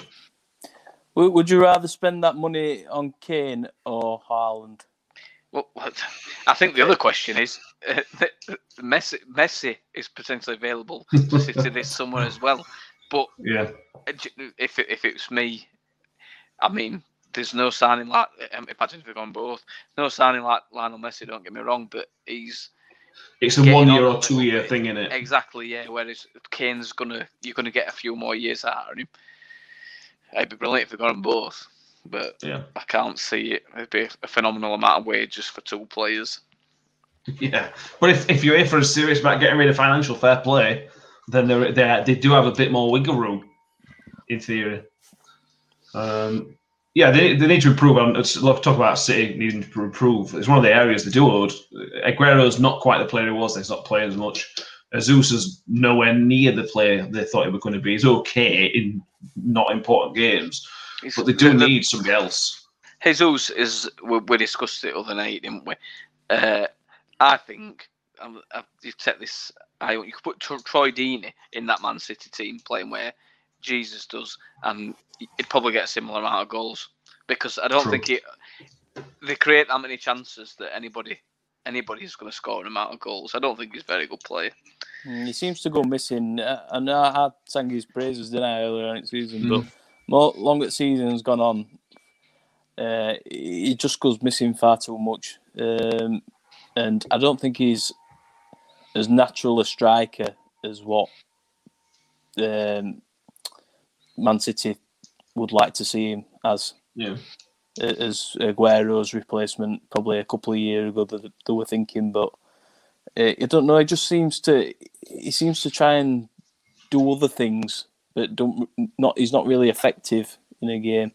Would would you rather spend that money on Kane or Haaland? Well, I think the other question is, uh, Messi, Messi is potentially available to City this summer as well. But Yeah. if it, if it's me, I mean, there's no signing like um, imagine if we've gone both. No signing like Lionel Messi. Don't get me wrong, but he's It's a one year a or two year thing in it. exactly yeah. Whereas Kane's gonna you're gonna get a few more years out of him. It'd be brilliant if we got them both, but Yeah. I can't see it. It'd be a phenomenal amount of wages for two players. Yeah, but if, if you're here for a serious about getting rid of financial fair play, then they they they do have a bit more wiggle room, in theory. Um, yeah, they, they need to improve. On let's talk about City needing to improve. It's one of the areas they do owed. Aguero's not quite the player he was. He's not playing as much. Jesus is nowhere near the player they thought he was going to be. He's okay in not important games, It's- but they do the- the- need somebody else. Jesus is we, we discussed it other night, didn't we? Uh, I think um, uh, you take this. I you could put Tro- Troy Deeney in that Man City team playing where Jesus does, and he'd probably get a similar amount of goals because I don't True. think it. They create that many chances that anybody anybody's going to score an amount of goals. I don't think he's a very good player. Mm, He seems to go missing. Uh, I know I had sang his praises, didn't I, earlier in the season, Mm. but more longer the season's gone on, uh, he just goes missing far too much. Um, and I don't think he's as natural a striker as what um, Man City would like to see him as Yeah. as Aguero's replacement probably a couple of years ago that they were thinking, but uh, I don't know. It just seems to he seems to try and do other things, but don't not. He's not really effective in a game.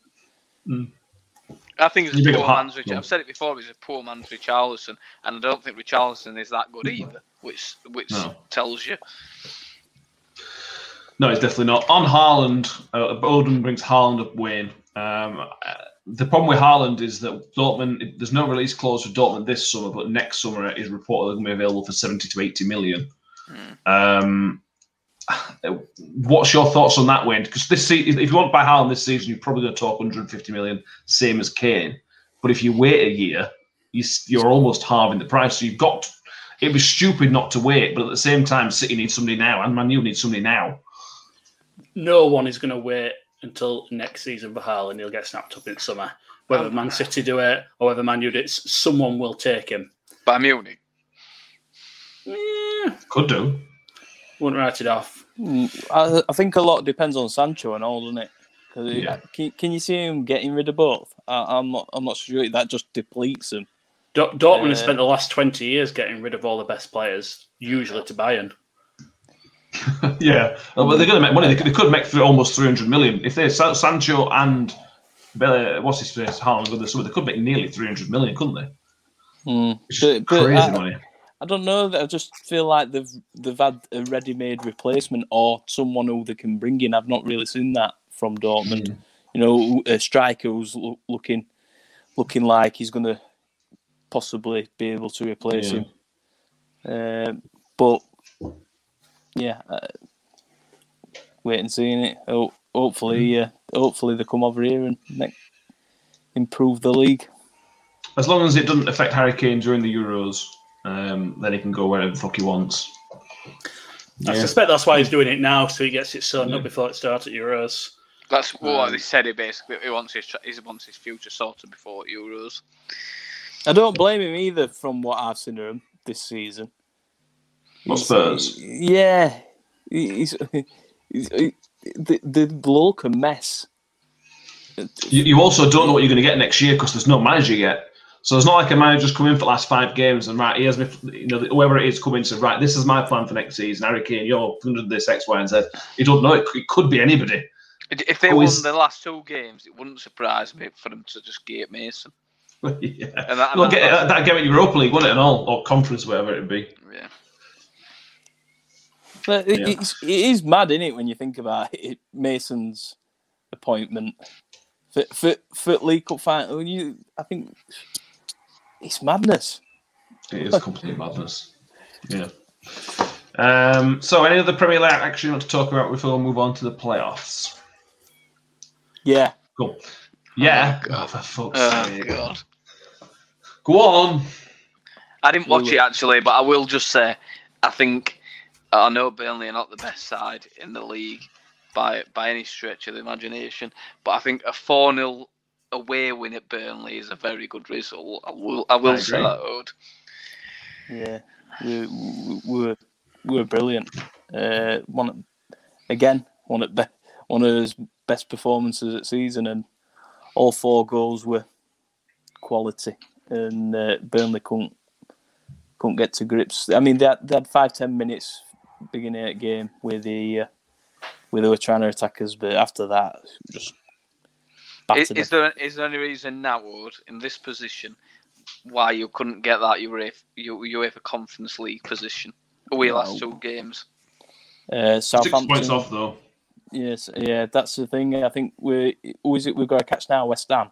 I think he's a big poor up man's Hart- Rich. I've said it before. He's a poor man's Richarlison, and I don't think Richarlison is that good either, which which No. tells you. No, it's definitely not. On Haaland, uh, Bowden brings Haaland up Wayne. Um, uh, the problem with Haaland is that Dortmund, there's no release clause for Dortmund this summer, but next summer is reportedly going to be available for 70 to 80 million. Um, what's your thoughts on that, Wayne? Because this se- if you want to buy Haaland this season, you're probably going to talk 150 million, same as Kane. But if you wait a year, you, s- you're almost halving the price. So you've got. It was stupid not to wait, but at the same time, City needs somebody now, and Man U needs somebody now. No one is going to wait until next season for Haaland. He'll get snapped up in summer. Whether Um, Man City do it or whether Man U do it, someone will take him. Bayern Munich. Eh, Could do. Wouldn't write it off. Mm, I, I think a lot depends on Sancho and all, doesn't it? 'Cause it- Yeah. can, can you see him getting rid of both? I, I'm not. I'm not sure that just depletes him. Do- Dortmund has Uh, spent the last 20 years getting rid of all the best players, usually to Bayern. yeah, well, they're going to make money. They could, they could make th- almost 300 million if they Sa- Sancho and Bella, what's his face, Haaland with the summer. They could make nearly 300 million, couldn't they? Mm. Which But- is but crazy I- money. I don't know. I just feel like they've they've had a ready-made replacement or someone who they can bring in. I've not really seen that from Dortmund. You know, a striker who's loo- looking looking like he's going to possibly be able to replace Yeah. him. Um but yeah, uh, wait and seeing it. Ho- hopefully, uh, hopefully they come over here and make, improve the league. As long as it doesn't affect Harry Kane during the Euros, um, then he can go wherever the fuck he wants. I Yeah. suspect that's why he's doing it now, so he gets it sewn Yeah. up before it starts at Euros. That's what Um, they said. It basically he wants his he wants his future sorted before Euros. I don't blame him either from what I've seen of him this season. What He's- Spurs? Yeah. He's, he's, the, the look a mess. You, you also don't know what you're going to get next year because there's no manager yet. So it's not like a manager's come in for the last five games and right, here's me, you know, whoever it is come in and right, this is my plan for next season. Harry Kane, you're going to do this X, Y, and Z. You don't know. It, could- it could be anybody. If they Who won the last two games, it wouldn't surprise me for them to just get Mason. yeah. And that, Well, and get, that- that game at Europa League, wouldn't it, and all, or conference, whatever it'd be. yeah. But it, Yeah. it's, it is mad, isn't it, when you think about it, Mason's appointment for for, for League Cup final. You, I think it's madness. It is complete madness. Yeah. Um, so, any other Premier League action you want to talk about before we move on to the playoffs? Yeah, Cool. Yeah. Oh, God. Oh, for fuck's Oh sake. God. Go on. I didn't watch it actually, but I will just say, I think I know Burnley are not the best side in the league by by any stretch of the imagination, but I think a four 0 away win at Burnley is a very good result. I will I will I say that. Ode. yeah, we we we were we were brilliant. Uh, one again, one of be, one of his best performances at season, and all four goals were quality, and uh, Burnley couldn't couldn't get to grips. I mean, they had, they had five ten minutes beginning of the game where they uh, where they were trying to attack us, but after that, just Is, is there is there any reason now, Ode, in this position, why you couldn't get that UEFA UEFA Conference League position? Away last two games. Uh, Six points off, though. Yes, yeah, that's the thing. I think we who is it we've got to catch now? West Ham.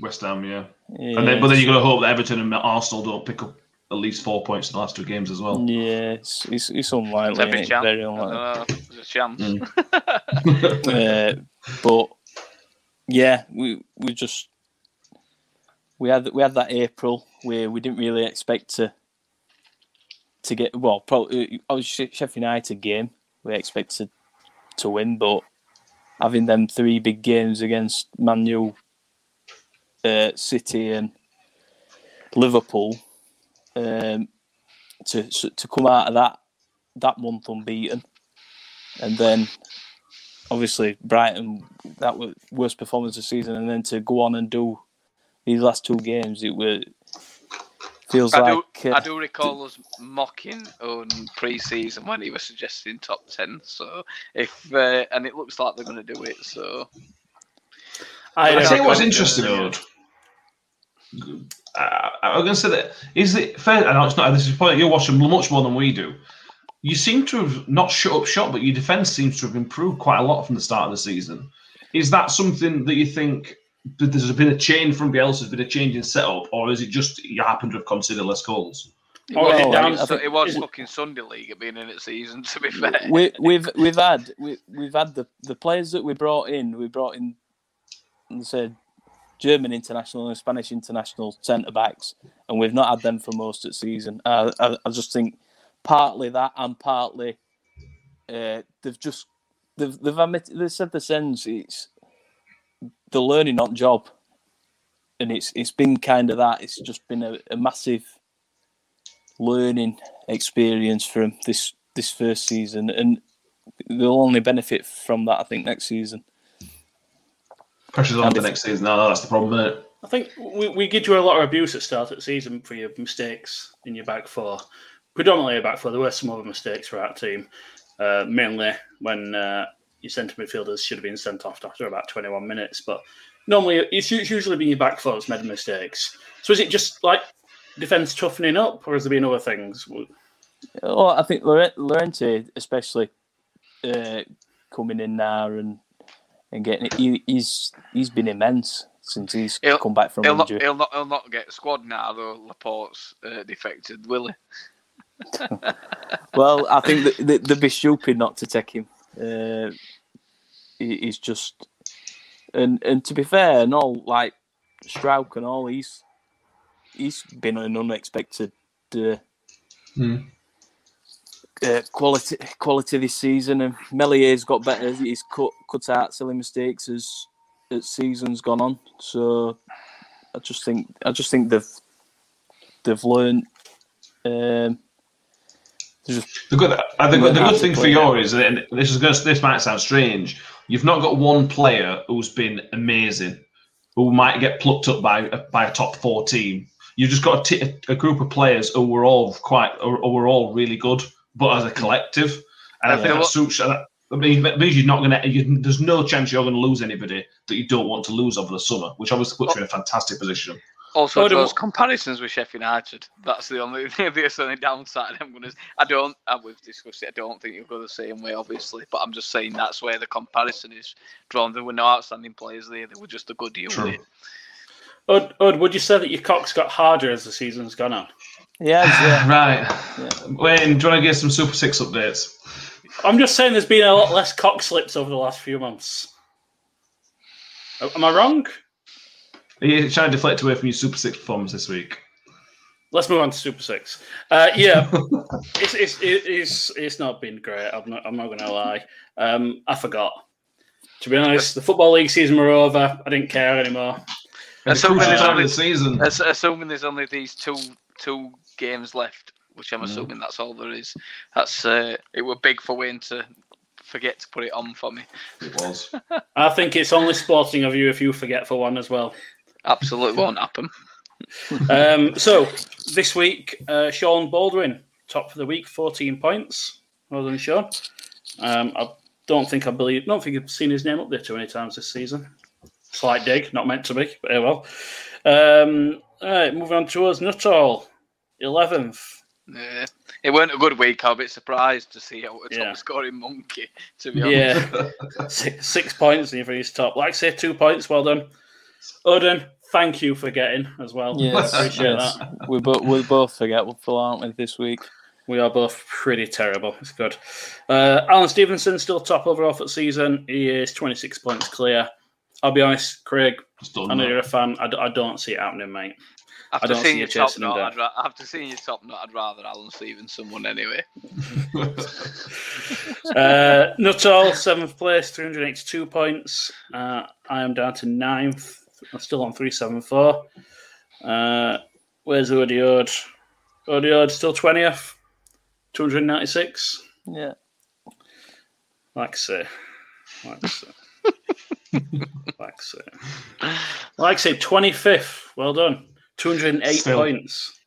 West Ham, yeah. Yeah, And then, but then you've got to hope that Everton and Arsenal don't pick up at least four points in the last two games as well. yeah, it's, it's, it's unlikely. Every innit? chance. Very I unlikely. don't There's a chance. Mm. uh, but yeah, we we just we had we had that April where we didn't really expect to to get well. Probably obviously Sheffield United game we expected to win, but having them three big games against Man U, uh, City, and Liverpool, um, to to come out of that that month unbeaten and then obviously Brighton that was worst performance of the season, and then to go on and do these last two games, it was feels I like do, uh, I do recall us mocking on pre-season when he was suggesting top ten. So if uh, and it looks like they're going to do it. So I, I think what's interesting, Lord. Uh, I'm going to say that is it fair? I know it's not. This is probably you're watching much more than we do. You seem to have not shut up shop, but your defense seems to have improved quite a lot from the start of the season. Is that something that you think that there's been a change from Bielsa, there's been a change in setup, or is it just you happen to have considered less goals? it was, yeah, it down- was, I think- it was fucking Sunday league at being in its season. To be fair, we, we've we've had we, we've had the, the players that we brought in. We brought in, let's say, German international and Spanish international centre backs, and we've not had them for most of the season. Uh, I, I just think partly that and partly uh, they've just they've they've, admit, they've said the sense it's the learning on job, and it's it's been kind of that. It's just been a, a massive learning experience from this this first season, and they'll only benefit from that. I think next season. Pressure's on And for next season. No, no, that's the problem, isn't it? I think we, we give you a lot of abuse at start of the season for your mistakes in your back four. Predominantly a back four. There were some other mistakes for our team, uh, mainly when uh, your centre midfielders should have been sent off after about 21 minutes. But normally it's usually been your back four that's made mistakes. So is it just like defence toughening up, or has there been other things? Oh, I think Lore- Llorente, especially uh, coming in now and and getting it, he, he's he's been immense since he's He'll- come back from he'll not, injury. he'll not, he'll not get squad now though. Laporte's uh, defected, will he? Well, I think that they, they'd be stupid not to take him. Uh, he, he's just, and and to be fair, and all like Struijk and all, he's he's been an unexpected uh, Hmm. uh, quality quality this season, and Meslier's got better. He's cut cut out silly mistakes as as season's gone on. So I just think I just think they've they've learned. Um, just The good, I think the good thing for you is, and this is going to, this might sound strange, you've not got one player who's been amazing, who might get plucked up by by a top four team. You've just got a, t- a group of players who were all quite, who were all really good, but as a collective, and I think that suits. that- I mean, that means you're not going to. You, there's no chance you're going to lose anybody that you don't want to lose over the summer, which obviously puts you in a fantastic position. Also, Oh, do- those comparisons with Sheffield United. That's the only the only downside I'm going to. I don't. And we've discussed it. I don't think you'll go the same way, obviously. But I'm just saying that's where the comparison is drawn. There were no outstanding players there. They were just a good unit. True. Ud, Ud, would you say that your cock's got harder as the season's gone on? yeah, yeah. Right. Wayne, do you want to give some Super Six updates? I'm just saying there's been a lot less cock slips over the last few months. Am I wrong? Are you trying to deflect away from your Super Six performance this week? Let's move on to Super Six. Uh, yeah, it's, it's it's it's not been great. I'm not I'm not going to lie. Um, I forgot. To be honest, the football league season were over. I didn't care anymore. It's so a crucial many- time of the season. Assuming there's only these two two games left, which I'm Mm. assuming that's all there is. That's uh, it. Were big for Wayne to forget to put it on for me. It was. I think it's only sporting of you if you forget for one as well. Absolutely won't happen. Um, so this week, uh, Sean Baldwin, top for the week, 14 points. Well done, Sean. Um, I don't think I believe, don't think I've seen his name up there too many times this season. Slight dig, not meant to be, but yeah, well. Um, all right, moving on to us, Nuttall, 11th. Yeah. It weren't a good week. I'm a bit surprised to see a top Yeah. scoring monkey. To be honest. Yeah, six, six points and you're top. Like I say, two points. Well done, Odin. Thank you for getting as well. Yes, appreciate yes. that. We both we both forgetful, aren't we, this week? We are both pretty terrible. It's good. Uh, Alan Stevenson still top overall for the season. He is 26 points clear. I'll be honest, Craig. I know you're a fan. I, d- I don't see it happening, mate. After don't see seeing you your top chasing him note, down. I'd ra- after seeing your top note, I'd rather Alan Stevenson won anyway. Uh, Nuttall, seventh place, 382 points. Uh, I am down to ninth. I'm still on 374. Uh, where's Odiod? Odiod still 20th, 296. Yeah. Like I say. Like I say. like I say. Like I say, 25th. Well done. 208 Still. points.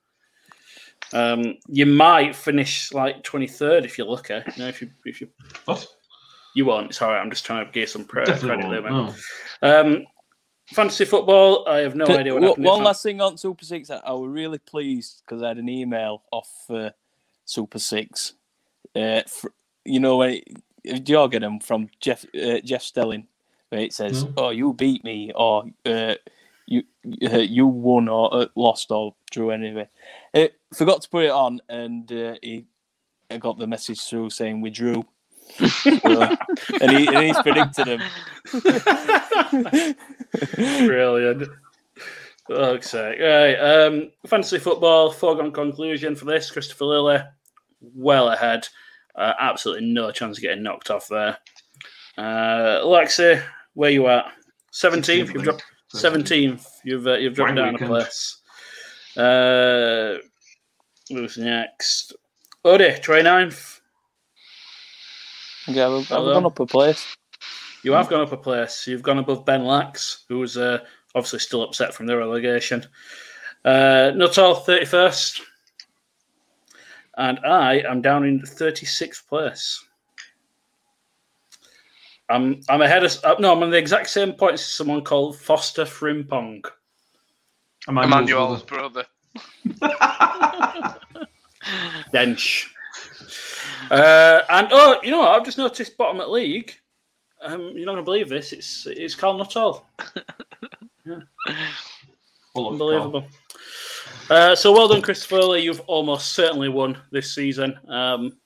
Um, you might finish like 23rd if you're lucky. You know, if you if you What? you won't. Sorry, I'm just trying to give some pre- Definitely credit there, man. No. Um, fantasy football. I have no Can- idea what one- happened. one in last thing on Super Six. I, I was really pleased because I had an email off uh, Super Six. Uh, fr- you know when it, do you all get them from Jeff uh, Jeff Stelling, where it says, No. "Oh, you beat me," or uh, "You uh, you won," or uh, "Lost," or "Drew." Anyway, forgot to put it on, and uh, he I got the message through saying we drew. So- and, he, and he's predicted him. Brilliant. Okay. Right. Um, fantasy football, foregone conclusion for this. Christopher Lilly, well ahead. Uh, absolutely no chance of getting knocked off there. Uh, Lexi, where you at? 17th. You've dropped 17th. You've, uh, you've dropped Right down a place. Uh, who's next? Odie, 29th. Yeah, I've, I've gone up a place. You have gone up a place. You've gone above Ben Lax, who's uh, obviously still upset from the relegation. Uh, Nuttall, 31st. And I am down in 36th place. I'm, I'm ahead of. Uh, no, I'm on the exact same points as someone called Foster Frimpong. Emmanuel's brother. Dench. Uh, and oh, you know what? I've just noticed bottom at league. Um, you're not going to believe this. It's it's Carl Nuttall. Full of Unbelievable. Uh, so well done, Christopher. Lee. You've almost certainly won this season, um,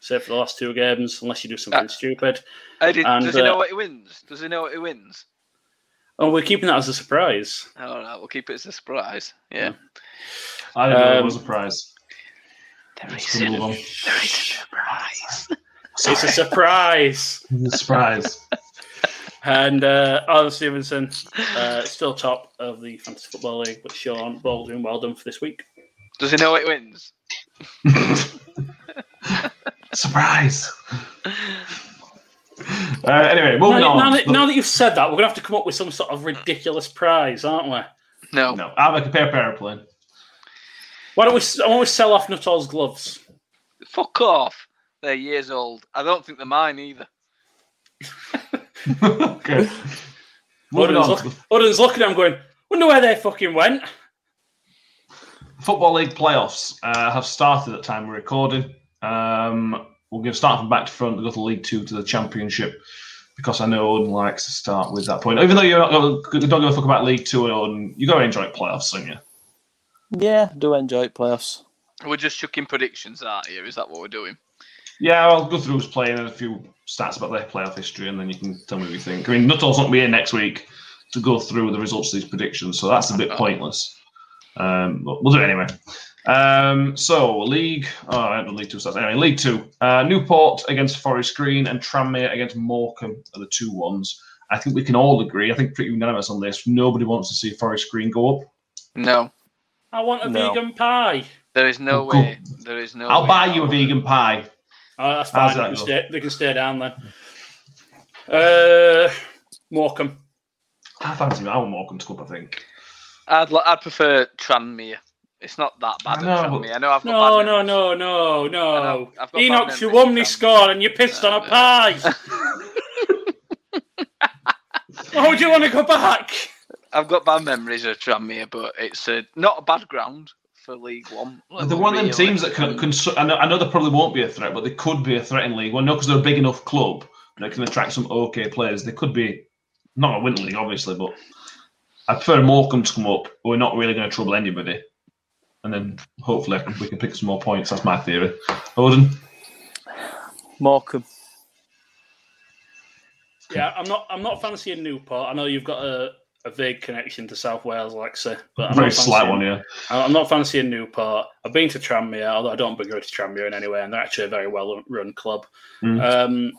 save for the last two games, unless you do something Uh, stupid. Eddie, And, does he know uh, what he wins? Does he know what he wins? Oh, we're keeping that as a surprise. All right, we'll keep it as a surprise. Yeah. I didn't know there Um, was a prize. There Let's is, a, there is a surprise. It's a surprise. surprise. And uh, Alan Stevenson, uh, still top of the Fantasy Football League, but Sean Baldwin, well done for this week. Does he know it wins? surprise. Uh, anyway, moving Now, on. now that, now that you've said that, we're going to have to come up with some sort of ridiculous prize, aren't we? No. no, I have a paper airplane. Why don't we, why don't we sell off Nuttall's gloves? Fuck off. They're years old. I don't think they're mine either. okay. Moving Odin's, look, Odin's looking at him going, wonder where they fucking went. Football League playoffs uh, have started at the time we're recording. Um, we're going to start from back to front. We'll go to League Two to the Championship because I know Odin likes to start with that point. Even though you're not going to, don't give a fuck about League Two, Odin, you got to enjoy playoffs, don't you? Yeah, do enjoy playoffs. We're just chucking predictions out here. Is that what we're doing? Yeah, I'll go through who's playing and a few stats about their playoff history, and then you can tell me what you think. I mean, Nuttall's not going to be here next week to go through the results of these predictions, so that's a bit pointless. Um, but we'll do it anyway. Um, so, League, oh, I haven't done League Two stats. Anyway, League Two, uh, Newport against Forest Green and Tranmere against Morecambe are the two ones. I think we can all agree. I think pretty unanimous on this. Nobody wants to see Forest Green go up. No. I want a No. vegan pie. There is no Oh, cool. way. There is no I'll way. buy you a vegan pie. Oh, that's How's fine. They can, go? stay, they can stay down then. Uh, Morecambe. I fancy I want Morecambe to come up, I think. I'd, li- I'd prefer Tranmere. It's not that bad I at Tranmere. I know I've got No, bad no, memories. no, no, I no. know, I've got bad Enoch memories Suwumni of scored and you pissed on a pie. Why would you want to go back? I've got bad memories of Tranmere, but it's uh, not a bad ground for League One. They're one of them Really. teams that can. can I, know, I know they probably won't be a threat, but they could be a threat in League One. No, because they're a big enough club that can attract some okay players. They could be not a win league, obviously, but I prefer Morecambe to come up. We're not really going to trouble anybody, and then hopefully we can pick some more points. That's my theory. Odin, Morecambe. Yeah, I'm not. I'm not fancying Newport. I know you've got a, a vague connection to South Wales, Alexa, but I'm very not slight fancying- one, yeah. I'm not fancying Newport. I've been to Tranmere, although I don't begrudge Tranmere in any way, and they're actually a very well run club. Mm. Um,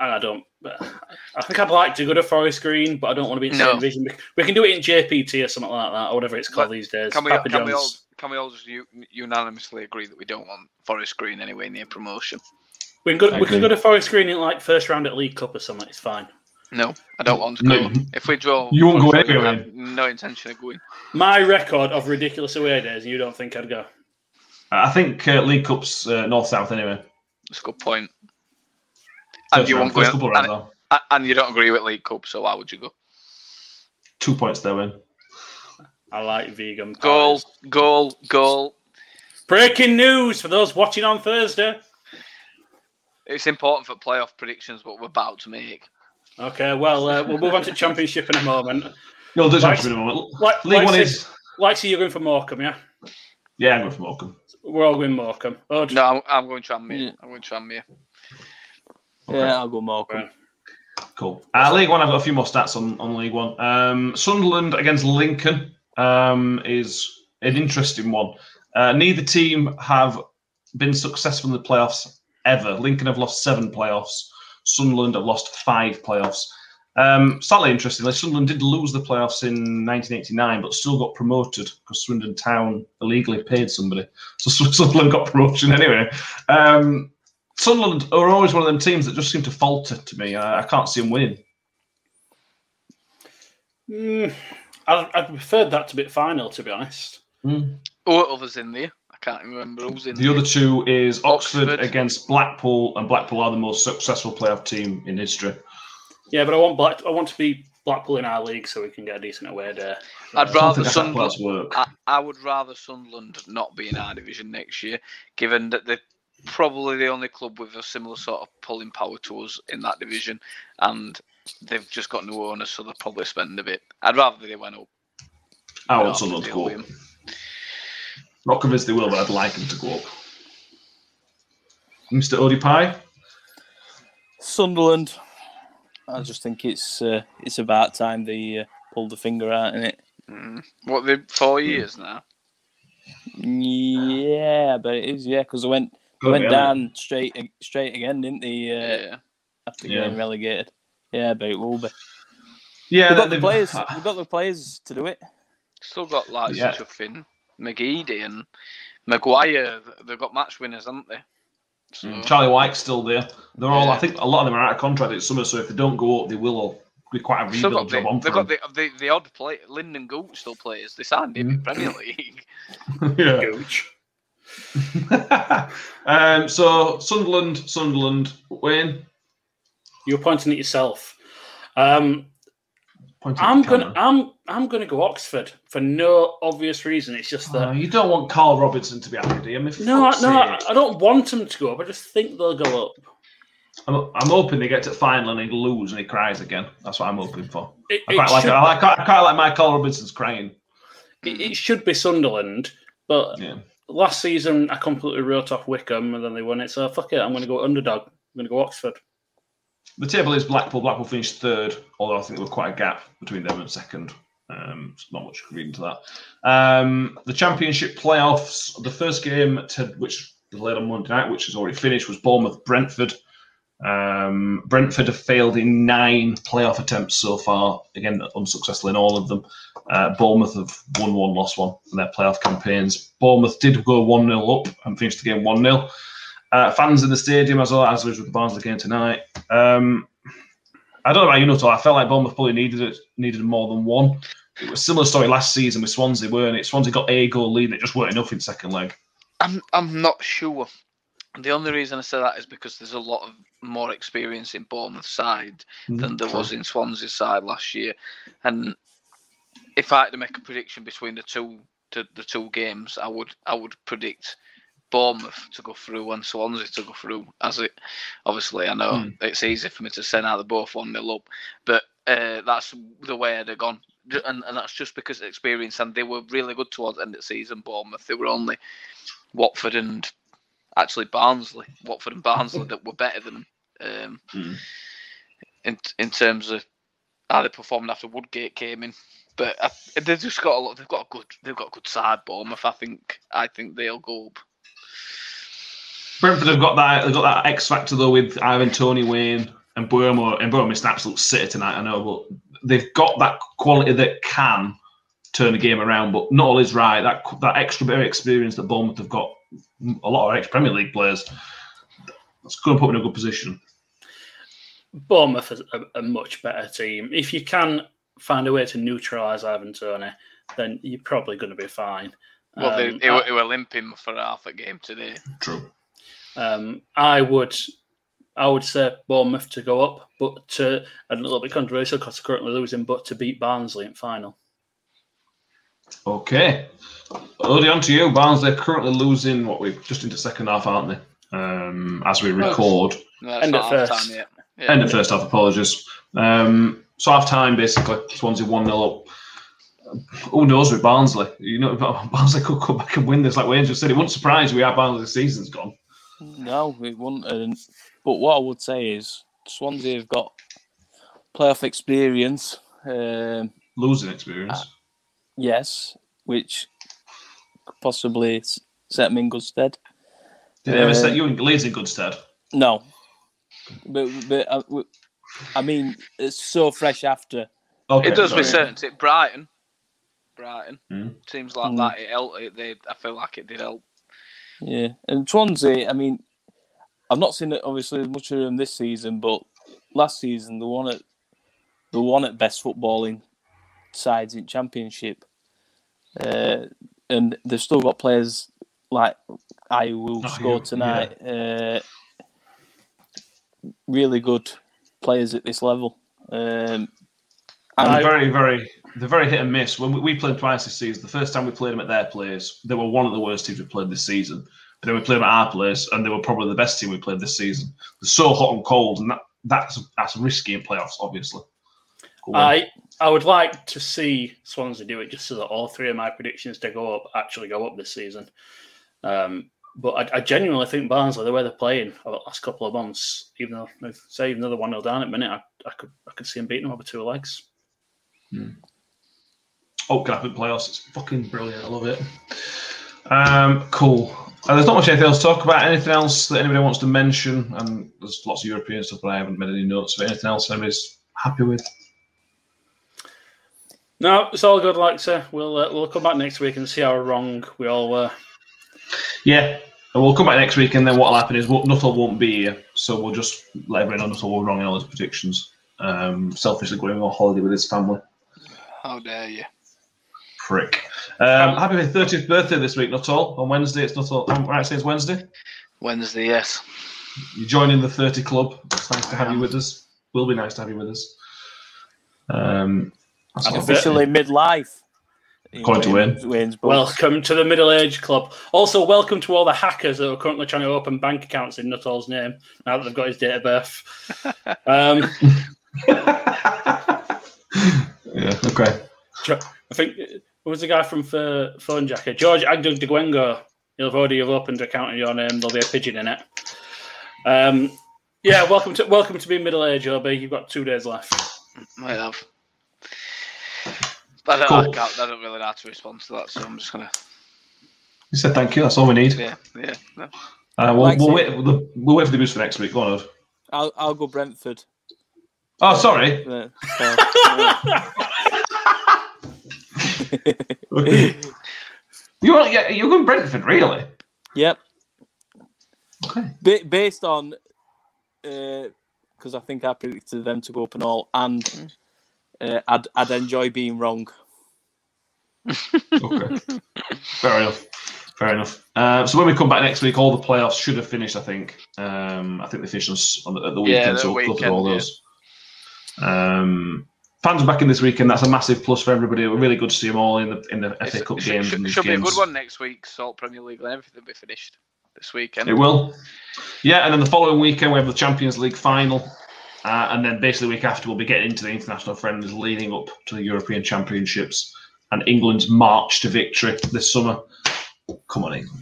and I don't. I think I'd like to go to Forest Green, but I don't want to be in the No. same division. We can do it in JPT or something like that, or whatever it's called But these days. Can we, Papa can we all can we all just u- unanimously agree that we don't want Forest Green anywhere near promotion? We can go. I We can go to Forest Green in like first round at League Cup or something. It's fine. No, I don't want to No. go. If we draw, You won't go Forest anywhere, have No intention of going. My record of ridiculous away days, you don't think I'd go? I think uh, League Cup's uh, north south anyway. That's a good point. And First you round, won't go. first couple And, and you don't agree with League Cup, so why would you go? Two points there, win. I like vegan. Goal, goal, goal. Breaking news for those watching on Thursday. It's important for playoff predictions what we're about to make. Okay, well, uh, we'll move on to Championship in a moment. You'll do Right. something in a moment. Like, League like One is. Like, see, you're going for Morecambe, yeah? Yeah, I'm going for Morecambe. We're all going Morecambe. Oh, No, I'm, I'm going Tranmere. Yeah. I'm going Tranmere. Yeah, I'll go Morecambe. Cool. Uh, League One, I've got a few more stats on, on League One. Um, Sunderland against Lincoln um, is an interesting one. Uh, neither team have been successful in the playoffs ever. Lincoln have lost seven playoffs. Sunderland have lost five playoffs. Um, slightly interestingly, Sunderland did lose the playoffs in 1989, but still got promoted because Swindon Town illegally paid somebody. So Sunderland got promotion anyway. Um, Sunderland are always one of them teams that just seem to falter to me. I, I can't see them winning. Mm, I, I preferred that to be final, to be honest. Who are others in there? I can't remember who's in The there. other two is Oxford, Oxford. against Blackpool, and Blackpool are the most successful playoff team in history. Yeah, but I want Black. I want to be Blackpool in our league so we can get a decent away day. I'd I rather think Sunderland. work. I, I would rather Sunderland not be in our division next year, given that they're probably the only club with a similar sort of pulling power to us in that division, and they've just got new owners, so they're probably spending a bit. I'd rather they went up. I We'd want Sunderland to go with up. them. Not convinced they will, but I'd like them to go up. Mr. Odie Pie? Sunderland. I just think it's uh, it's about time they uh, pulled the finger out in it. Mm. What they four years now? Yeah, but it is yeah because they went they went down straight straight again, didn't they? Uh, Yeah. After Yeah. getting relegated. Yeah, but it will be. Yeah, We've got the players. We've got the players to do it. Still got like Yeah. Chuffin, McGeady, and Maguire. They've got match winners, haven't they? So Mm, Charlie Wyke's still there. They're all, Yeah. I think a lot of them are out of contract this summer, so if they don't go up, they will all be quite a still rebuild got job the, on they've got the, the the odd play. Lynden Gooch still plays. They signed him in Mm. Premier League. yeah. Gooch. um, so Sunderland, Sunderland, Wayne. You're pointing at yourself. Um, pointing at I'm gonna. I'm, I'm gonna go Oxford for no obvious reason. It's just that Oh, you don't want Karl Robinson to be happy, do you? I no, I- no, I. I don't want them to go up. I just think they'll go up. I'm, I'm hoping they get to the final and he lose and he cries again. That's what I'm hoping for. It, I it quite like should, it. I, like, I quite like my Karl Robinson's crying. it, it should be Sunderland, but Yeah. last season I completely wrote off Wycombe and then they won it. So fuck it, I'm going to go underdog. I'm going to go Oxford. The table is Blackpool. Blackpool finished third, although I think there was quite a gap between them and second. Um, not much you can read into that. Um, the Championship playoffs, the first game, to, which was played on Monday night, which is already finished, was Bournemouth Brentford. Um, Brentford have failed in nine playoff attempts so far, again, unsuccessful in all of them. Uh, Bournemouth have won one, lost one in their playoff campaigns. Bournemouth did go 1 0 up and finished the game 1 0. Uh, fans in the stadium, as well as with the Barnsley game tonight. Um, I don't know about you, Nuttall. I felt like Bournemouth probably needed it, needed more than one. It was a similar story last season with Swansea, weren't it? Swansea got a goal lead and it just weren't enough in second leg. I'm I'm not sure. The only reason I say that is because there's a lot of more experience in Bournemouth side than there was in Swansea's side last year. And if I had to make a prediction between the two the, the two games, I would I would predict Bournemouth to go through and Swansea to go through. As it obviously I know Hmm. it's easy for me to send out the both one nil up, but uh, that's the way they're gone. And, and that's just because of experience, and they were really good towards the end of the season. Bournemouth, they were only Watford and actually Barnsley, Watford and Barnsley that were better than. Um, Mm. in in terms of how they performed after Woodgate came in. But I, they've just got a lot. They've got a good. They've got a good side. Bournemouth. I think. I think they'll go up. Brentford have got that. They've got that X factor though with Ivan Toney Wayne and Mbeumo. And Mbeumo missed an absolute sitter tonight. I know, but they've got that quality that can turn the game around. But not all is right. That that extra bit of experience that Bournemouth have got. A lot of ex Premier League players. That's going to put them in a good position. Bournemouth is a, a much better team. If you can find a way to neutralise Ivan Toney, then you're probably going to be fine. Well, they, Um, they, I- were, they were limping for half a game today. True. Um, I would, I would say Bournemouth to go up, but to a little bit controversial because they're currently losing, but to beat Barnsley in final. Okay. Odie, on to you. Barnsley are currently losing what we're just into second half, aren't they? Um, as we record. No, End not at first. time yet. Yeah. End of first half, apologies. Um, so half time, basically, Swansea 1 0 up. Who knows with Barnsley? You know, Barnsley could come back and win this, like Wayne just said. It wouldn't surprise me how Barnsley's season's gone. No, it wouldn't. But what I would say is Swansea have got playoff experience. Um, Losing experience. yes, which possibly set me in good stead. Did it ever uh, set you in Leeds in good stead? No, but but uh, w- I mean it's so fresh after. Okay, It does sorry. with certainty. Brighton, Brighton Mm. seems like Mm. that. It helped. It, they, I feel like it did help. Yeah, and Swansea. I mean, I've not seen it obviously much of them this season, but last season the one at the one at best footballing sides in Championship, uh, and they've still got players like I will Oh, score yeah, tonight. Uh, really good players at this level. Um, And very, very, they're very hit and miss. When we, we played twice this season, the first time we played them at their place, they were one of the worst teams we played this season. But then we played them at our place, and they were probably the best team we played this season. They're so hot and cold, and that that's that's risky in playoffs, obviously. I I would like to see Swansea do it just so that all three of my predictions to go up actually go up this season. Um, but I, I genuinely think Barnsley, the way they're playing over the last couple of months, even though say even though they're one 0 down at the minute, I, I could I could see them beating them over two legs. Oh, can happen playoffs. It's fucking brilliant. I love it. Um, cool. Uh, there's not much anything else to talk about. Anything else that anybody wants to mention? And there's lots of European stuff, but I haven't made any notes. But anything else anybody's happy with? No, it's all good, like I. We'll uh, we'll come back next week and see how wrong we all were. Yeah. And we'll come back next week, and then what'll happen is we'll, Nuttall won't be here, so we'll just let everyone know Nuttall were wrong in all his predictions. Um, selfishly going on holiday with his family. How dare you? Prick. Um, happy 30th birthday this week, Nuttall. On Wednesday, it's Nuttall. I'm right, saying it's Wednesday. Wednesday, yes. You're joining the 30 club. It's nice to have you with us. Will be nice to have you with us. Um, that's Happy all. officially midlife. in According to Wayne's- Wayne's books. Welcome to the Middle Age Club. Also, welcome to all the hackers that are currently trying to open bank accounts in Nuttall's name now that they've got his date of birth. Um, yeah, okay. I think who was the guy from uh, Phone Jacker? George Agdug de Gwengo. He'll have already have opened an account in your name. There'll be a pigeon in it. Um, yeah, welcome to welcome to being middle age, OB. You've got two days left. I have. I don't, Cool. I, can't, I don't really know how to respond to that, so I'm just gonna. You said thank you. That's all we need. Yeah, yeah. no. Uh, we'll, we'll, wait, we'll, we'll wait for the boost for next week. Go on, Ed. I'll, I'll go Brentford. Oh, sorry. Uh, so, you want, yeah, you're going Brentford, really? yep. Okay. Ba- based on, because I think I predicted them to go up and all, and uh, I'd, I'd enjoy being wrong. Okay. Fair enough. Fair enough. Uh, so when we come back next week, all the playoffs should have finished. I think. Um, I think they finished on s- the, at the Yeah, weekend, the so we'll go through all weekend, those. Um, fans are back in this weekend. That's a massive plus for everybody. We're really good to see them all in the in the FA It's- Cup it games. should, and these should be a good one next week. Salt Premier League and everything will be finished this weekend. It will. Yeah, and then the following weekend we have the Champions League final. Uh, and then basically the week after we'll be getting into the international friendlies leading up to the European Championships and England's march to victory this summer. Come on, England.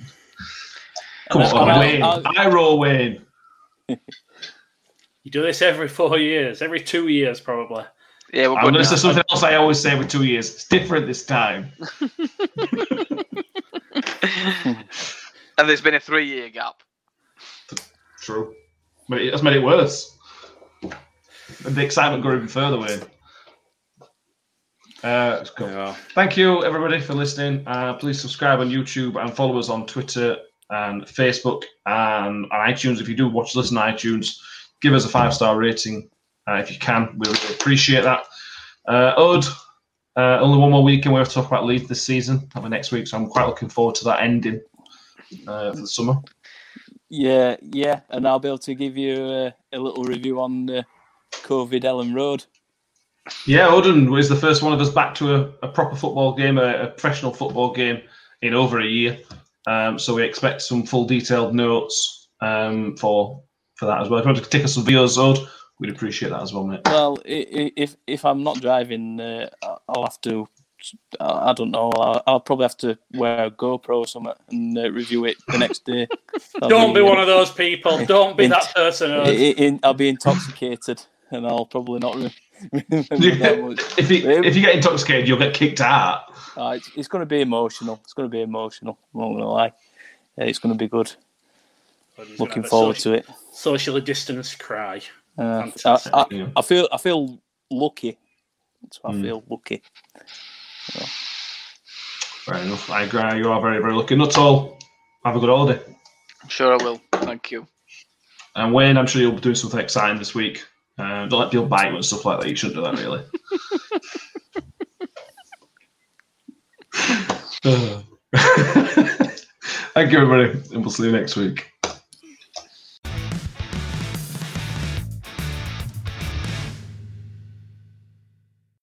Come on, I'll- Wayne. I'll- I roll Wayne. You do this every four years, every two years, probably. Yeah, we're I'm going to now. something else I always say every two years. It's different this time. and there's been a three-year gap. True. But it, that's made it worse. And the excitement grew even further, Wayne. Uh, it's cool. Thank you, everybody, for listening. Uh, please subscribe on YouTube and follow us on Twitter and Facebook and on iTunes. If you do watch, this on iTunes, give us a five star rating uh, if you can. We really appreciate that. Uh, Ode, uh, only one more week and we have to talk about Leeds this season. That'll be next week, so I'm quite looking forward to that ending uh, for the summer. Yeah, yeah, and I'll be able to give you a, a little review on uh, COVID Elland Road. Yeah, Odin was the first one of us back to a, a proper football game, a, a, professional football game in over a year. Um, so we expect some full detailed notes um, for for that as well. If you want to take us some videos, Od, we'd appreciate that as well, mate. Well, if if I'm not driving, uh, I'll have to I don't know. I'll, I'll, probably have to wear a GoPro or something and uh, review it the next day. don't be, be uh, one of those people. Don't be in, that person. In, in, I'll be intoxicated and I'll probably not re- if, you, if you get intoxicated, you'll get kicked out. Uh, it's, it's going to be emotional. It's going to be emotional. I'm not going to lie. Yeah, it's going to be good. Looking forward social, to it. Socially distanced cry. Uh, I, I, I, feel I feel lucky. So I mm. feel lucky. Fair enough. I agree. You are very, very lucky. Nuttall. Have a good holiday. I'm sure I will. Thank you. And Wayne, I'm sure you'll be doing something exciting this week. Uh, don't let people bite you and stuff like that. You shouldn't do that, really. Thank you, everybody, and we'll see you next week.